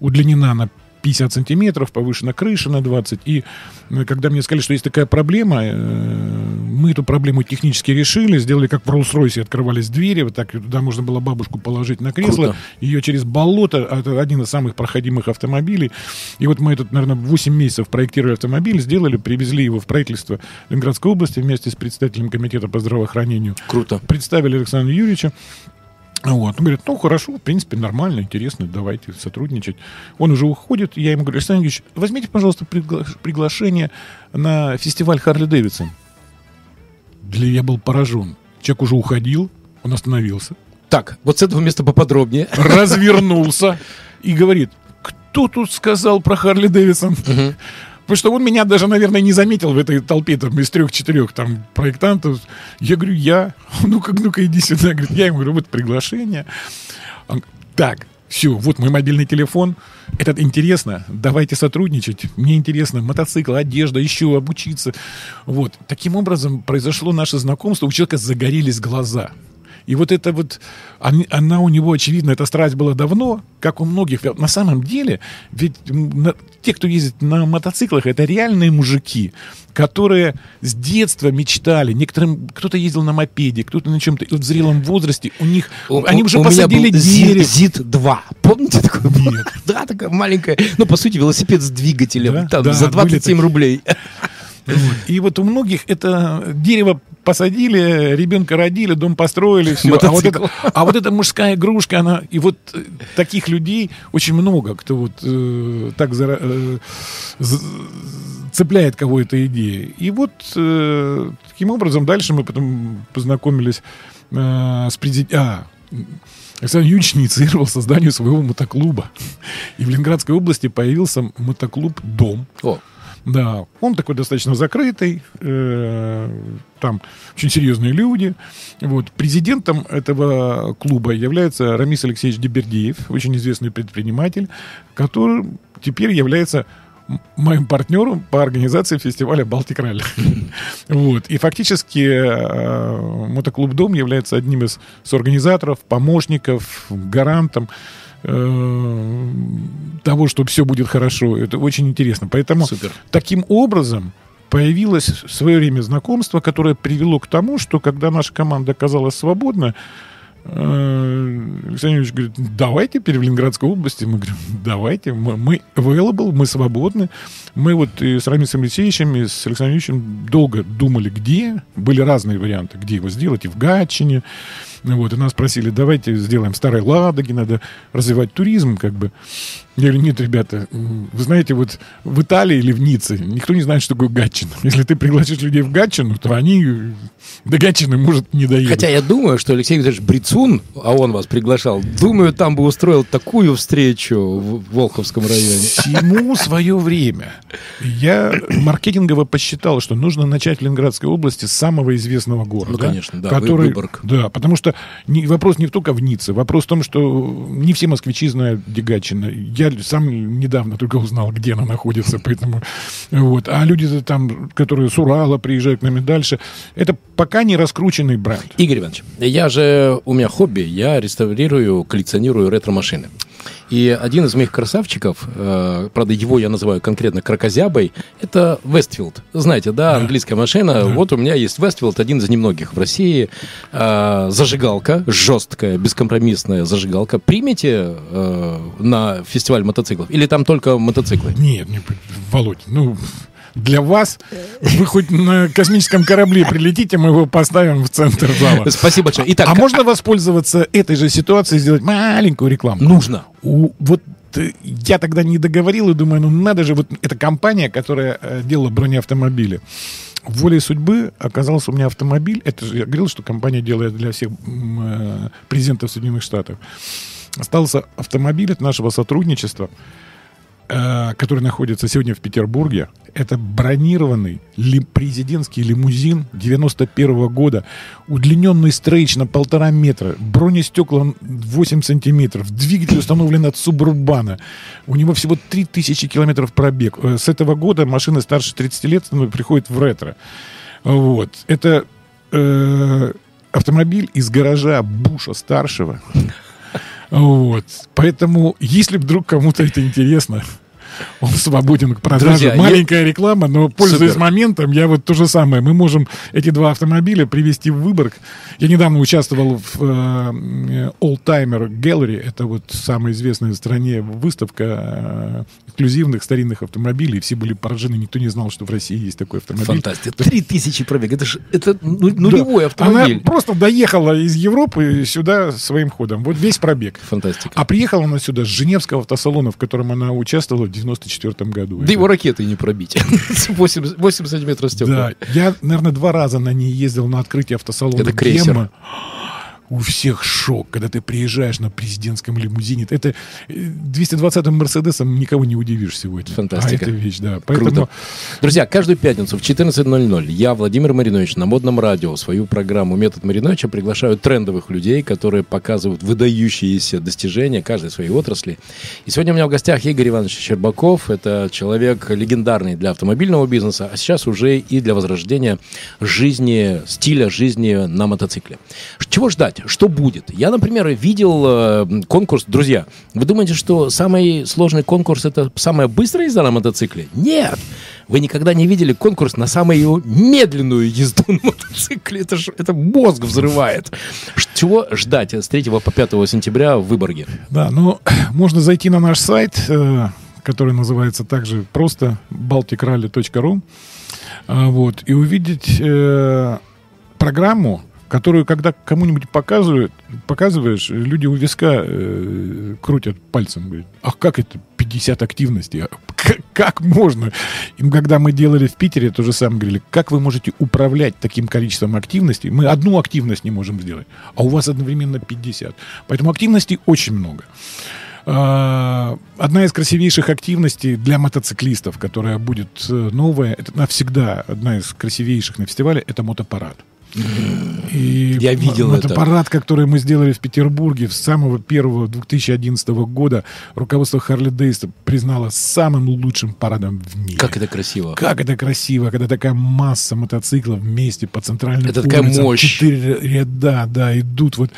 удлинена на 50 сантиметров, повышена крыша на 20. И э, когда мне сказали, что есть такая проблема, э, мы эту проблему технически решили, сделали как в Роллс-Ройсе, открывались двери, вот так туда можно было бабушку положить на кресло, Круто. ее через болото, это один из самых проходимых автомобилей. И вот мы этот, наверное, 8 месяцев проектировали автомобиль, сделали, привезли его в правительство Ленинградской области вместе с представителем комитета по здравоохранению. Круто. Представили Александра Юрьевича. Вот. Он говорит, ну, хорошо, в принципе, нормально, интересно, давайте сотрудничать. Он уже уходит, я ему говорю, Александр Ильич, возьмите, пожалуйста, пригла- приглашение на фестиваль Харли Дэвидсон. Для я был поражен. Человек уже уходил, он остановился. Так, вот с этого места поподробнее. Развернулся и говорит, кто тут сказал про Харли Дэвидсон? Потому что он меня даже, наверное, не заметил в этой толпе там, из трех-четырех там проектантов. Я говорю, я. Ну-ка, ну-ка, иди сюда. Говорит, я ему говорю, вот приглашение. Он, так, все, вот мой мобильный телефон. Это интересно, давайте сотрудничать. Мне интересно мотоцикл, одежда, еще обучиться. Вот. Таким образом произошло наше знакомство. У человека загорелись глаза. И вот это вот, она у него, очевидно, эта страсть была давно, как у многих. На самом деле, ведь те, кто ездит на мотоциклах, это реальные мужики, которые с детства мечтали. Некоторым, кто-то ездил на мопеде, кто-то на чем-то. И вот в зрелом возрасте у них, У- они у- уже у посадили дерево. ЗИТ-2. Помните такое? Нет. Да, такая маленькая. Ну, по сути, велосипед с двигателем. Да? Там Да, за были 27 такие. Вот. И вот у многих это дерево посадили, ребенка родили, дом построили, все. А вот, это, а вот эта мужская игрушка, она... И вот э, таких людей очень много, кто вот э, так зара- э, цепляет кого эта идея. И вот э, таким образом дальше мы потом познакомились э, с президентом... А, Александр Юрьевич инициировал создание своего мотоклуба. И в Ленинградской области появился мотоклуб «Дом». О, Да, он такой достаточно закрытый, э, там очень серьезные люди. Вот. Президентом этого клуба является Рамис Алексеевич Дебердеев, очень известный предприниматель, который теперь является моим партнером по организации фестиваля «Балтик Ралли». Вот. И фактически э, мотоклуб «Дом» является одним из соорганизаторов, помощников, гарантом э, того, что все будет хорошо. Это очень интересно. Поэтому Супер. таким образом появилось в свое время знакомство, которое привело к тому, что когда наша команда оказалась свободна, э, Александр Юрьевич говорит, давайте теперь в Ленинградской области. Мы говорим, давайте, мы, мы available, мы свободны. Мы вот и с Рамисом Алексеевичем, и с Александром Юрьевичем долго думали, где. Были разные варианты, где его сделать, и в Гатчине. Вот, и нас просили, давайте сделаем в Старой Ладоге, надо развивать туризм, как бы. Я говорю, нет, ребята, вы знаете, вот в Италии или в Ницце никто не знает, что такое Гатчина. Если ты пригласишь людей в Гатчину, то они до Гатчины, может, не доедут. Хотя я думаю, что Алексей Викторович Брицун, а он вас приглашал, думаю, там бы устроил такую встречу в Волховском районе. Всему свое время. Я маркетингово посчитал, что нужно начать в Ленинградской области с самого известного города. Ну, конечно, да, который, Выборг. Да, потому что не, вопрос не только в Ницце. Вопрос в том, что не все москвичи знают Дегачина. Я сам недавно только узнал, где она находится, поэтому... Вот. А люди там, которые с Урала приезжают к нам и дальше, это пока не раскрученный бренд. Игорь Иванович, я же, у меня хобби, я реставрирую, коллекционирую ретро-машины. И один из моих красавчиков, э, правда, его я называю конкретно крокозябой, это Westfield. Знаете, да, английская машина. Вот у меня есть Westfield, один из немногих в России. Э, зажигалка, жесткая, бескомпромиссная зажигалка. Примите э, на фестиваль мотоциклов? Или там только мотоциклы? Нет, не, Володь, ну, для вас, вы хоть на космическом корабле прилетите, мы его поставим в центр зала. Спасибо большое. Итак, А можно воспользоваться этой же ситуацией и сделать маленькую рекламу? нужно. У- вот э, я тогда не договорил и думаю, ну надо же, вот эта компания, которая э, делала бронеавтомобили. Волей судьбы оказался у меня автомобиль. Это же я говорил, что компания делает для всех э, президентов Соединенных Штатов. Остался автомобиль от нашего сотрудничества, который находится сегодня в Петербурге. Это бронированный ли- президентский лимузин 91 года, удлиненный стрейч на полтора метра, бронестекла 8 сантиметров, двигатель установлен от Субурбана. У него всего 3000 километров пробег. Э, С этого года машины старше 30 лет ну, приходят в ретро. Вот. Это э, автомобиль из гаража Буша старшего. Вот. Поэтому, если вдруг кому-то это интересно, он свободен к продаже. Друзья, я- Маленькая реклама, но пользуясь Супер. моментом, я вот то же самое. Мы можем эти два автомобиля привезти в Выборг. Я недавно участвовал в э, All Timer Gallery. Это вот самая известная в стране выставка э, эксклюзивных старинных автомобилей. Все были поражены, никто не знал, что в России есть такой автомобиль. Фантастика. Три тысячи пробег. Это же это ну- Да. нулевой автомобиль. Она просто доехала из Европы сюда своим ходом. Вот весь пробег. Фантастика. А приехала она сюда с Женевского автосалона, в котором она участвовала в 94 году. Да его ракетой не пробить. 8, 8 сантиметров стекла. Да, я, наверное, два раза на ней ездил на открытие автосалона. Это крейсер. Гемма. У всех шок, когда ты приезжаешь на президентском лимузине. Это э, 220-м Мерседесом никого не удивишь сегодня. Фантастика. А это вещь, да. Поэтому Круто. Друзья, каждую пятницу в 14.00 я, Владимир Маринович, на модном радио свою программу «Метод Мариновича» приглашаю трендовых людей, которые показывают выдающиеся достижения каждой своей отрасли. И сегодня у меня в гостях Игорь Иванович Щербаков. Это человек легендарный для автомобильного бизнеса, а сейчас уже и для возрождения жизни, стиля жизни на мотоцикле. Чего ждать? Что будет? Я, например, видел э, конкурс. Друзья, вы думаете, что самый сложный конкурс это самая быстрая езда на мотоцикле? Нет! Вы никогда не видели конкурс на самую медленную езду на мотоцикле. Это, ж, это мозг взрывает. Чего ждать с 3 по 5 сентября в Выборге? Да, ну, можно зайти на наш сайт, э, который называется также просто balticrally.ru э, вот, и увидеть э, программу, которую, когда кому-нибудь показывают, показываешь, люди у виска э, крутят пальцем, говорят, ах, как это 50 активностей? А как, как можно? Им, когда мы делали в Питере, то же самое говорили, как вы можете управлять таким количеством активностей? Мы одну активность не можем сделать, а у вас одновременно 50. Поэтому активностей очень много. А, одна из красивейших активностей для мотоциклистов, которая будет э, новая, это навсегда одна из красивейших на фестивале, это мотопарад. И Я видел это. Аппарат, который мы сделали в Петербурге с самого первого 2011 года, руководство Харли Дейста признало самым лучшим парадом в мире. Как это красиво. Как это красиво, когда такая масса мотоциклов вместе по центральным Это улицам, такая мощь. Четыре ряда, да, идут вот.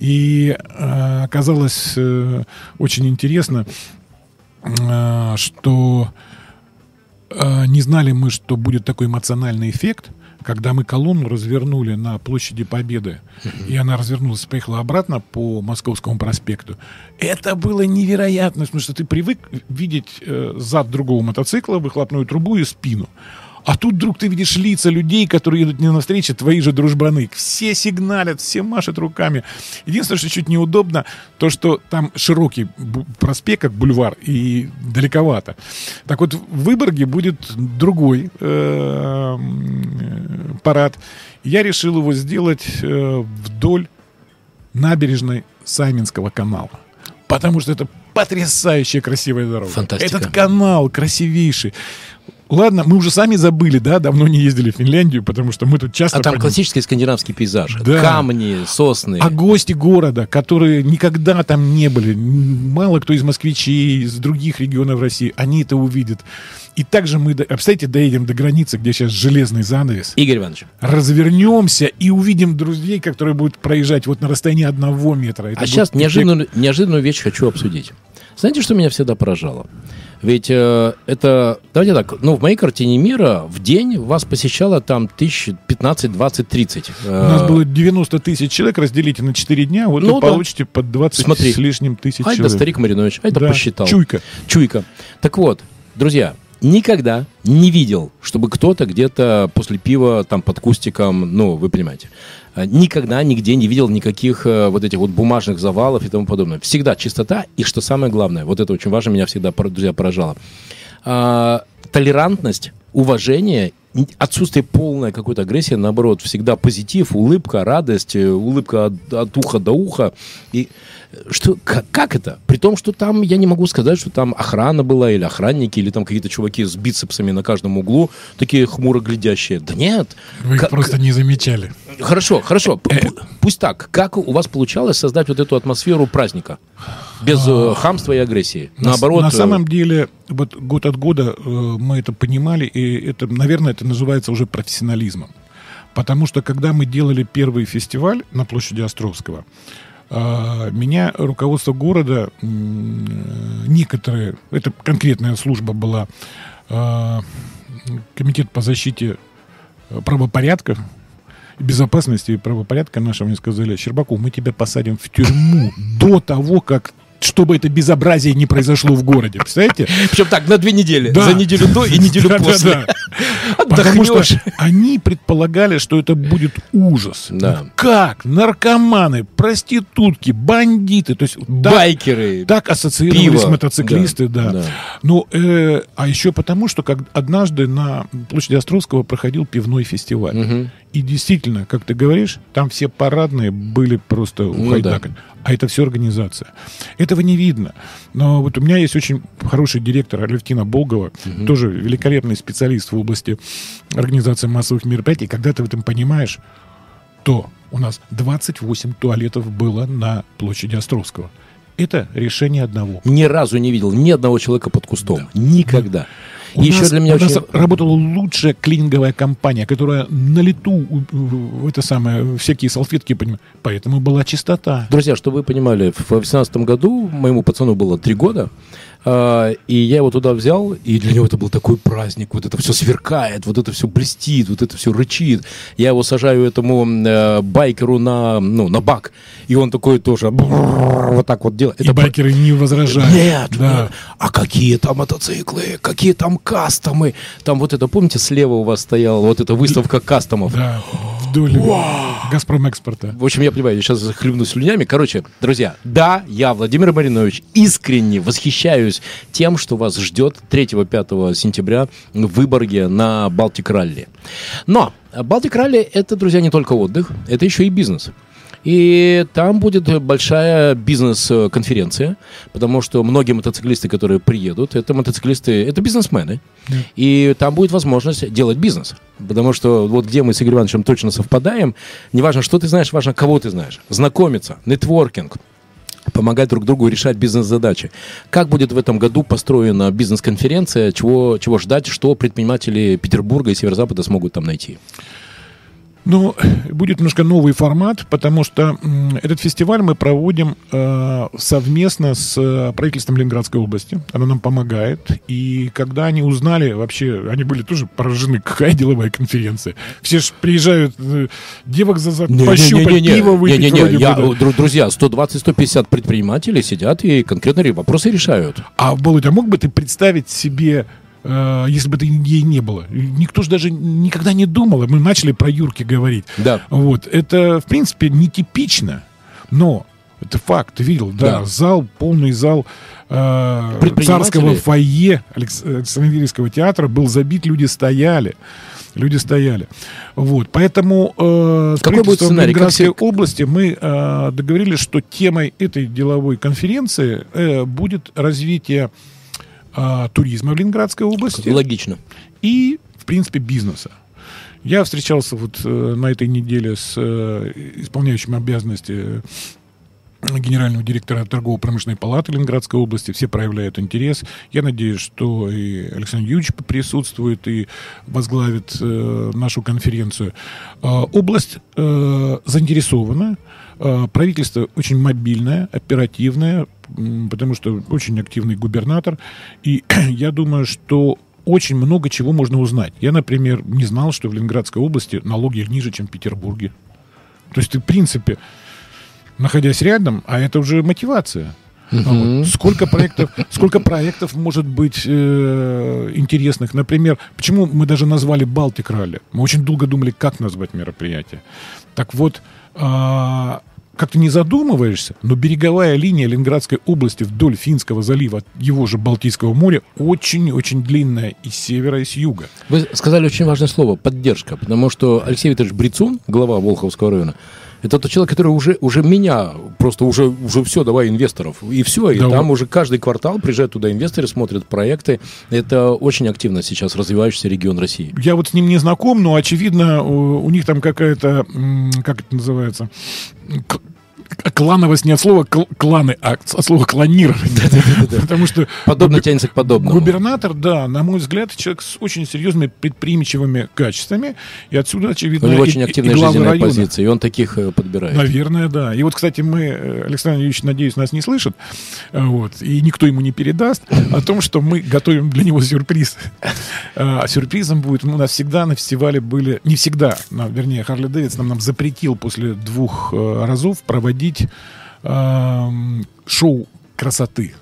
И э, оказалось э, очень интересно, э, что э, не знали мы, что будет такой эмоциональный эффект – когда мы колонну развернули на площади Победы, и она развернулась поехала обратно по Московскому проспекту, это было невероятно, потому что ты привык видеть э, зад другого мотоцикла, выхлопную трубу и спину. А тут вдруг ты видишь лица людей, которые идут не на встречу, твои же дружбаны. Все сигналят, все машут руками. Единственное, что чуть неудобно, то, что там широкий проспект, как бульвар, и далековато. Так вот, в Выборге будет другой э, парад. Я решил его сделать э, вдоль набережной Сайминского канала. Потому что это потрясающая красивая дорога. Фантастика. Этот канал красивейший. Ладно, мы уже сами забыли, да, давно не ездили в Финляндию, потому что мы тут часто... А там классический скандинавский пейзаж. Да. Камни, сосны. А гости города, которые никогда там не были, мало кто из москвичей, из других регионов России, они это увидят. И также мы, обстоите, доедем до границы, где сейчас железный занавес. Игорь Иванович. Развернемся и увидим друзей, которые будут проезжать вот на расстоянии одного метра. Это а сейчас неожиданную, неожиданную вещь хочу обсудить. Знаете, что меня всегда поражало? Ведь э, это, давайте так, ну, в моей картине мира в день вас посещало там тысяч 15, 20, 30. У нас было 90 тысяч человек, разделите на 4 дня, вот ну, вы да. получите под 20 Смотри. с лишним тысяч человек. да, старик Маринович, ай, да, да посчитал. Чуйка. Чуйка. Так вот, друзья, никогда не видел, чтобы кто-то где-то после пива там под кустиком, ну, вы понимаете, никогда нигде не видел никаких э, вот этих вот бумажных завалов и тому подобное. Всегда чистота, и что самое главное, вот это очень важно, меня всегда, друзья, поражало. А, толерантность, уважение отсутствие полной какой-то агрессии, наоборот, всегда позитив, улыбка, радость, э, улыбка от, от уха до уха. И что, как, как это? При том, что там, я не могу сказать, что там охрана была, или охранники, или там какие-то чуваки с бицепсами на каждом углу, такие хмуро глядящие. Да нет. Вы их просто не замечали. Хорошо, хорошо. Э, пусть так. Как у вас получалось создать вот эту атмосферу праздника? Без э, хамства и агрессии. Наоборот. На самом деле, вот год от года мы это понимали, и это, наверное, это называется уже профессионализмом. Потому что когда мы делали первый фестиваль на площади Островского, а, меня руководство города, некоторые, это конкретная служба была, а, комитет по защите правопорядка, безопасности и правопорядка нашего мне сказали, Щербаков, мы тебя посадим в тюрьму до того, как чтобы это безобразие не произошло в городе. Представляете? Причем так, на две недели. Да. За неделю до и неделю да, после. Да, да. Потому что они предполагали, что это будет ужас. Да. Как? Наркоманы, проститутки, бандиты. То есть Байкеры. Так, так ассоциировались пиво. мотоциклисты, да. да. да. Ну, э, а еще потому, что как однажды на площади Островского проходил пивной фестиваль. Угу. И действительно, как ты говоришь, там все парадные были просто ну, да. А это все организация. Этого не видно. Но вот у меня есть очень хороший директор Алевтина Болгова, угу. тоже великолепный специалист в области организации массовых мероприятий. Когда ты в этом понимаешь, то у нас 28 туалетов было на площади Островского. Это решение одного. Ни разу не видел ни одного человека под кустом. Да. Никогда. У И нас, еще для меня у нас очень... работала лучшая клининговая компания, которая на лету это самое всякие салфетки, поним- поэтому была чистота. Друзья, чтобы вы понимали, в 2018 году моему пацану было три года, и я его туда взял, и для него это был такой праздник. Вот это все сверкает, вот это все блестит, вот это все рычит. Я его сажаю этому э, байкеру на, ну, на бак, и он такой тоже вот так вот делает. И Это байкеры не возражают. Нет, да. нет. А какие там мотоциклы, какие там кастомы. Там вот это, помните, слева у вас стояла вот эта выставка кастомов. Да, вдоль Газпром экспорта. В общем, я понимаю, я сейчас захлебну слюнями. Короче, друзья, да, я, Владимир Маринович, искренне восхищаюсь тем, что вас ждет 3-5 сентября в Выборге на Балтик Ралли. Но Балтик Ралли — это, друзья, не только отдых, это еще и бизнес. И там будет большая бизнес-конференция, потому что многие мотоциклисты, которые приедут, это мотоциклисты, это бизнесмены. И там будет возможность делать бизнес. Потому что вот где мы с Игорем Ивановичем точно совпадаем, неважно, что ты знаешь, важно, кого ты знаешь. Знакомиться, нетворкинг, помогать друг другу решать бизнес-задачи. Как будет в этом году построена бизнес-конференция, чего, чего ждать, что предприниматели Петербурга и Северо-Запада смогут там найти? Ну, будет немножко новый формат, потому что этот фестиваль мы проводим э, совместно с э, правительством Ленинградской области. Оно нам помогает. И когда они узнали, вообще, они были тоже поражены, какая деловая конференция. Все же приезжают э, девок за, за пощупать, пиво выпить. Не-не-не, вроде бы, я- да. дру- друзья, 120-150 предпринимателей сидят и конкретно ре- вопросы решают. А, Володя, а мог бы ты представить себе, э, если бы ты ей не было? Никто же даже никогда не думал. Мы начали про Юрки говорить. Да. Вот. Это, в принципе, нетипично, но это факт. Ты видел, да, Да. зал, полный зал э, царского фойе Алекс- Александрийского театра был забит, люди стояли. Люди стояли. Вот. Поэтому э, с Какой будет? Как Ленинградской все- области мы э, договорились, что темой этой деловой конференции э, будет развитие э, туризма в Ленинградской области Логично. и, в принципе, бизнеса. Я встречался вот э, на этой неделе с э, исполняющим обязанности э, генерального директора торгово-промышленной палаты Ленинградской области. Все проявляют интерес. Я надеюсь, что и Александр Юрьевич присутствует и возглавит э, нашу конференцию. Э, область э, заинтересована. Э, правительство очень мобильное, оперативное, потому что очень активный губернатор. И я думаю, что очень много чего можно узнать. Я, например, не знал, что в Ленинградской области налоги ниже, чем в Петербурге. То есть ты, в принципе, находясь рядом, а это уже мотивация. Вот Сколько проектов, сколько проектов может быть э, интересных? Например, почему мы даже назвали Балтик Ралли? Мы очень долго думали, как назвать мероприятие. Так вот, а, как ты не задумываешься, но береговая линия Ленинградской области вдоль Финского залива, его же Балтийского моря, очень-очень длинная и с севера, и с юга. Вы сказали очень важное слово – поддержка, потому что Алексей Викторович Брицун, глава Волховского района, это тот человек, который уже, уже меня, просто уже, уже все, давай инвесторов, и все, и Да, там вот. уже каждый квартал приезжают туда инвесторы, смотрят проекты. Это очень активно сейчас развивающийся регион России. Я вот с ним не знаком, но, очевидно, у, у них там какая-то, как это называется, клановость не от слова кл- кланы, а от слова клонировать. Потому что Подобно тянется к подобному. губернатор, да, на мой взгляд, человек с очень серьезными предприимчивыми качествами. И отсюда, очевидно, У него очень активная жизненная позиция, и он таких э, подбирает. Наверное, да. И вот, кстати, мы, э, Александр Юрьевич, надеюсь, нас не слышит, э, вот, и никто ему не передаст о том, что мы готовим для него сюрприз. А сюрпризом будет, у нас всегда на фестивале были, не всегда, вернее, Харли Дэвидс нам, запретил после двух разов проводить эм, шоу красоты.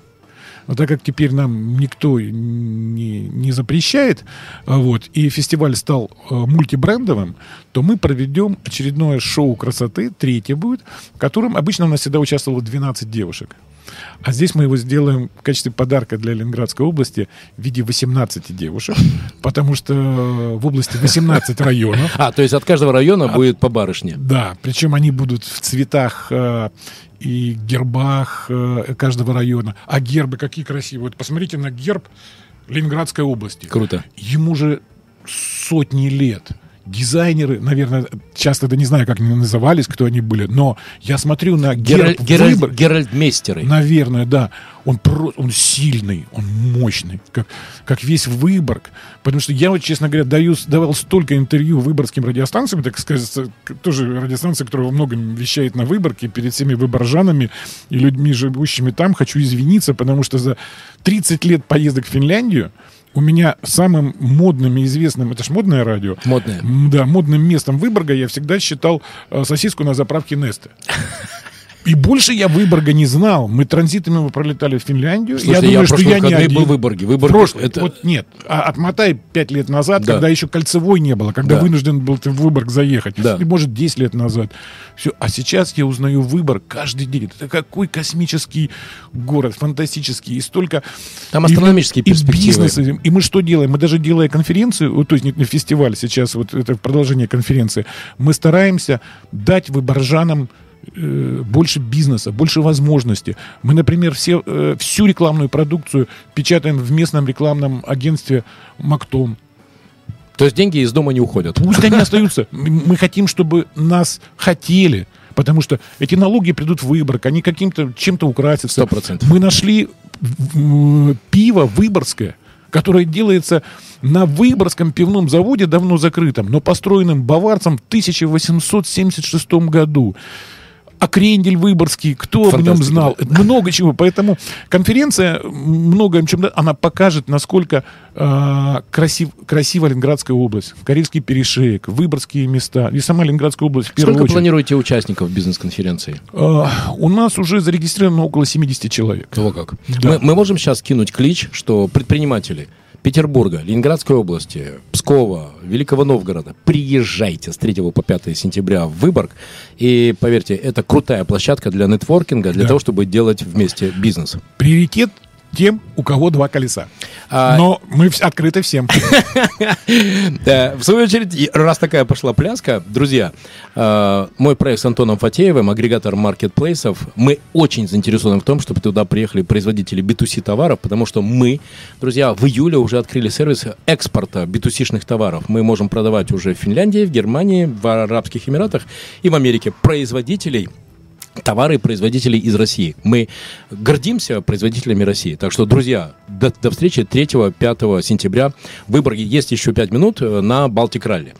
Но так как теперь нам никто не, не запрещает, а вот, и фестиваль стал э, мультибрендовым, то мы проведем очередное шоу красоты, третье будет, в котором обычно у нас всегда участвовало 12 девушек. А здесь мы его сделаем в качестве подарка для Ленинградской области в виде 18 девушек, потому что в области 18 районов. А, то есть от каждого района будет по барышне. Да, причем они будут в цветах э, и гербах э, каждого района. А гербы какие красивые. Вот посмотрите на герб Ленинградской области. Круто. Ему же сотни лет. Дизайнеры, наверное, часто да не знаю, как они назывались, кто они были, но я смотрю на Геральт, герб Геральт, выбор- Геральт-мейстеры. Наверное, да. Он, про, он сильный, он мощный, как, как весь Выборг. Потому что я вот, честно говоря, даю, давал столько интервью выборгским радиостанциям, так сказать, тоже радиостанция, которая во многом вещает на Выборге, перед всеми выборжанами и людьми, живущими там. Хочу извиниться, потому что за 30 лет поездок в Финляндию у меня самым модным и известным, это ж модное радио, Модное. Да, модным местом Выборга я всегда считал э, сосиску на заправке Несты. И больше я Выборга не знал. Мы транзитами мы пролетали в Финляндию. Слушай, я я думаю, в что я не один. был в Выборге. Выборг Прошлый. это- Вот нет. А отмотай пять лет назад, Да. когда еще кольцевой не было, когда Да. вынужден был ты в Выборг заехать. Да. Или, может, 10 лет назад. Все. А сейчас я узнаю Выборг каждый день. Это какой космический город, фантастический. И столько... Там и- астрономические и перспективы. бизнес, и мы что делаем? Мы даже делая конференцию, то есть не фестиваль сейчас, вот это продолжение конференции, мы стараемся дать выборжанам больше бизнеса, больше возможностей. Мы, например, все, э, всю рекламную продукцию печатаем в местном рекламном агентстве Мактом. То есть деньги из дома не уходят. Пусть они остаются. Мы хотим, чтобы нас хотели. Потому что эти налоги придут в Выборг, они каким-то чем-то украсятся. Сто процентов. Мы нашли м, пиво выборгское, которое делается на Выборгском пивном заводе, давно закрытом, но построенном баварцем в 1876 году. А крендель выборгский, кто об нем знал? Много чего. Поэтому конференция много чем да, она покажет, насколько э, красив, красива Ленинградская область, Карельский перешеек, выборгские места и сама Ленинградская область Сколько очередь. планируете участников бизнес-конференции? Э, у нас уже зарегистрировано около 70 человек. Того как. Да. Мы, мы можем сейчас кинуть клич, что предприниматели Петербурга, Ленинградской области, Пскова, Великого Новгорода, приезжайте с 3 по 5 сентября в Выборг. И поверьте, это крутая площадка для нетворкинга, для Да. того, чтобы делать вместе бизнес. Приоритет тем, у кого два колеса. А- Но мы открыты всем. В свою очередь, раз такая пошла пляска, друзья, э, мой проект с Антоном Фатеевым, агрегатор маркетплейсов, мы очень заинтересованы в том, чтобы туда приехали производители B2C товаров, потому что мы, друзья, в июле уже открыли сервис экспорта B2C-шных товаров. Мы можем продавать уже в Финляндии, в Германии, в Арабских Эмиратах и в Америке производителей товары производителей из России. Мы гордимся производителями России. Так что, друзья, до, до встречи 3-5 сентября в Выборге. Есть еще 5 минут э, на Балтик Ралли.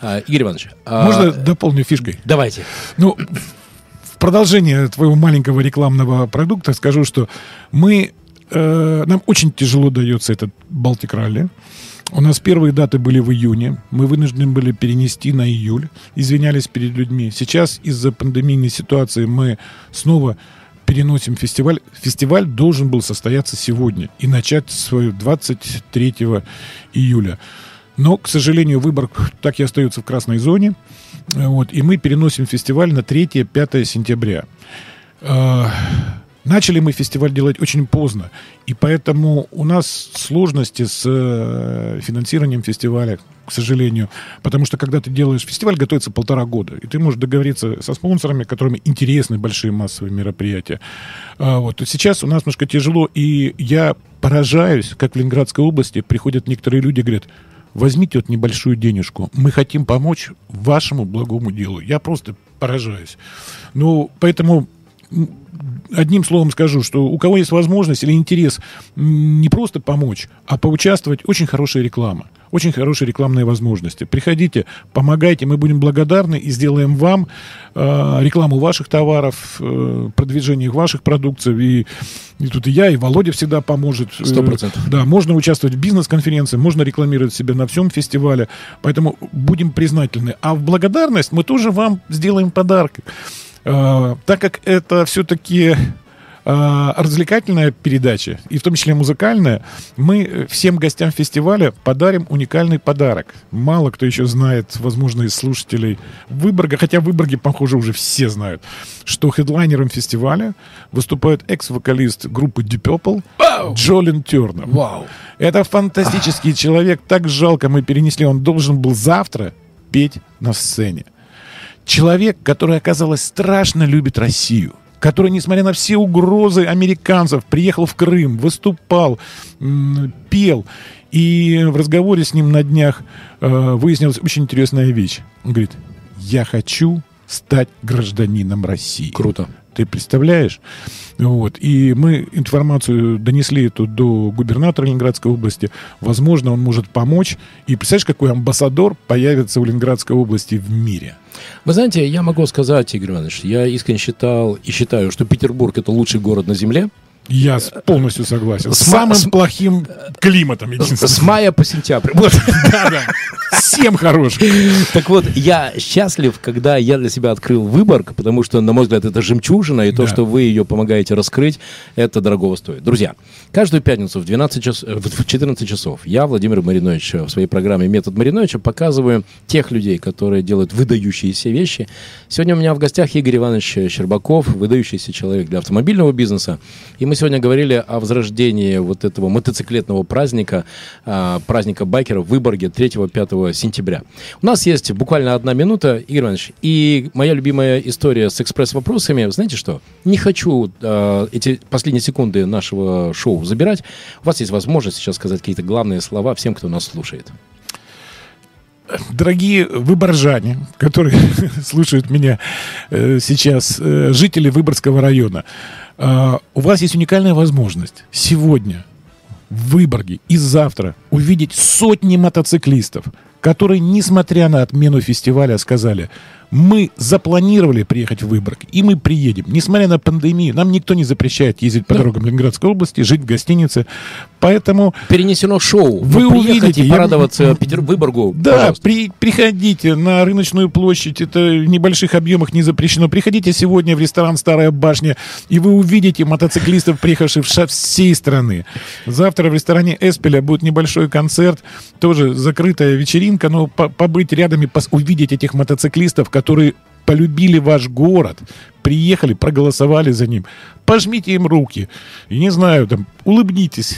А, Игорь Иванович, а, Можно дополню фишкой? давайте. Ну, в продолжение твоего маленького рекламного продукта скажу, что мы, э, нам очень тяжело дается этот Балтик Ралли. У нас первые даты были в июне. Мы вынуждены были перенести на июль. Извинялись перед людьми. Сейчас из-за пандемийной ситуации мы снова переносим фестиваль. Фестиваль должен был состояться сегодня и начать свою 23 июля. Но, к сожалению, Выборг так и остается в красной зоне. Вот, и мы переносим фестиваль на 3-5 сентября. Начали мы фестиваль делать очень поздно, и поэтому у нас сложности с э, финансированием фестиваля, к сожалению. Потому что когда ты делаешь фестиваль, готовится полтора года, и ты можешь договориться со спонсорами, которыми интересны большие массовые мероприятия. А, вот. И сейчас у нас немножко тяжело, и я поражаюсь, как в Ленинградской области приходят некоторые люди и говорят, возьмите вот небольшую денежку, мы хотим помочь вашему благому делу. Я просто поражаюсь. Ну, поэтому одним словом скажу, что у кого есть возможность или интерес не просто помочь, а поучаствовать, очень хорошая реклама. Очень хорошие рекламные возможности. Приходите, помогайте, мы будем благодарны и сделаем вам э, рекламу ваших товаров, э, продвижение ваших продукций. И, и тут и я, и Володя всегда поможет. Сто Э, процентов. да, можно участвовать в бизнес-конференции, можно рекламировать себя на всем фестивале. Поэтому будем признательны. А в благодарность мы тоже вам сделаем подарок. Э, так как это все-таки э, развлекательная передача, и в том числе музыкальная, мы э, всем гостям фестиваля подарим уникальный подарок. Мало кто еще знает, возможно, из слушателей Выборга, хотя в Выборге, похоже, уже все знают, что хедлайнером фестиваля выступает экс-вокалист группы Deep Purple Джолин Тернер. Вау. Это фантастический человек. Так жалко мы перенесли. Он должен был завтра петь на сцене. Человек, который, оказалось, страшно любит Россию. Который, несмотря на все угрозы американцев, приехал в Крым, выступал, пел. И в разговоре с ним на днях э, выяснилась очень интересная вещь. Он говорит, я хочу стать гражданином России. Круто. Ты представляешь? Вот. И мы информацию донесли эту до губернатора Ленинградской области. Возможно, он может помочь. И представляешь, какой амбассадор появится у Ленинградской области в мире? Вы знаете, я могу сказать, Игорь Иванович, я искренне считал и считаю, что Петербург это лучший город на Земле. Я полностью согласен. С, самым с, плохим климатом. С мая по сентябрь. Вот. Да, да. Всем хорош. Так вот, я счастлив, когда я для себя открыл Выборг, потому что, на мой взгляд, это жемчужина, и то, что вы ее помогаете раскрыть, это дорогого стоит. Друзья, каждую пятницу в, 12 час, в 14 часов я, Владимир Маринович, в своей программе «Метод Мариновича» показываю тех людей, которые делают выдающиеся вещи. Сегодня у меня в гостях Игорь Иванович Щербаков, выдающийся человек для автомобильного бизнеса. И мы сегодня говорили о возрождении вот этого мотоциклетного праздника, а, праздника байкеров в Выборге 3-5 сентября. У нас есть буквально одна минута, Игорь Иванович, и моя любимая история с экспресс-вопросами. Знаете что? Не хочу э, эти последние секунды нашего шоу забирать. У вас есть возможность сейчас сказать какие-то главные слова всем, кто нас слушает. Дорогие выборжане, которые слушают меня э, сейчас, э, жители Выборгского района, у вас есть уникальная возможность сегодня в Выборге и завтра увидеть сотни мотоциклистов, которые, несмотря на отмену фестиваля, сказали, мы запланировали приехать в Выборг, и мы приедем. Несмотря на пандемию, нам никто не запрещает ездить по да. дорогам Ленинградской области, жить в гостинице. Поэтому... Перенесено шоу. Вы увидите. и порадоваться я... Питер Выборгу. Да, при, приходите на рыночную площадь. Это в небольших объемах не запрещено. Приходите сегодня в ресторан «Старая башня», и вы увидите мотоциклистов, приехавших со всей страны. Завтра в ресторане «Эспеля» будет небольшой концерт, тоже закрытая вечеринка, но побыть рядом и увидеть этих мотоциклистов, которые полюбили ваш город, приехали, проголосовали за ним. Пожмите им руки. И не знаю, там, улыбнитесь.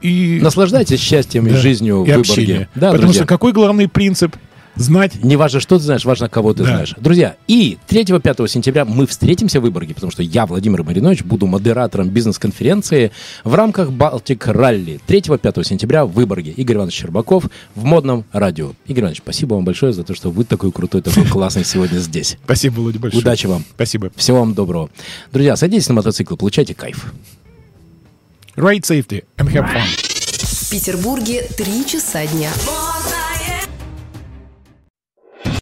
И... Наслаждайтесь счастьем да, и жизнью и в Выборге. Да, Потому друзья. что какой главный принцип? Знать. Не важно, что ты знаешь, важно, кого ты да. знаешь. Друзья, и 3-5 сентября мы встретимся в Выборге, потому что я, Владимир Маринович, буду модератором бизнес-конференции в рамках Балтик Ралли. 3-5 сентября в Выборге. Игорь Иванович Щербаков в модном радио. Игорь Иванович, спасибо вам большое за то, что вы такой крутой, такой классный сегодня здесь. Спасибо, Володя, большое. Удачи вам. Спасибо. Всего вам доброго. Друзья, садитесь на мотоцикл, получайте кайф. Ride safety and have fun. В Петербурге 3 часа дня.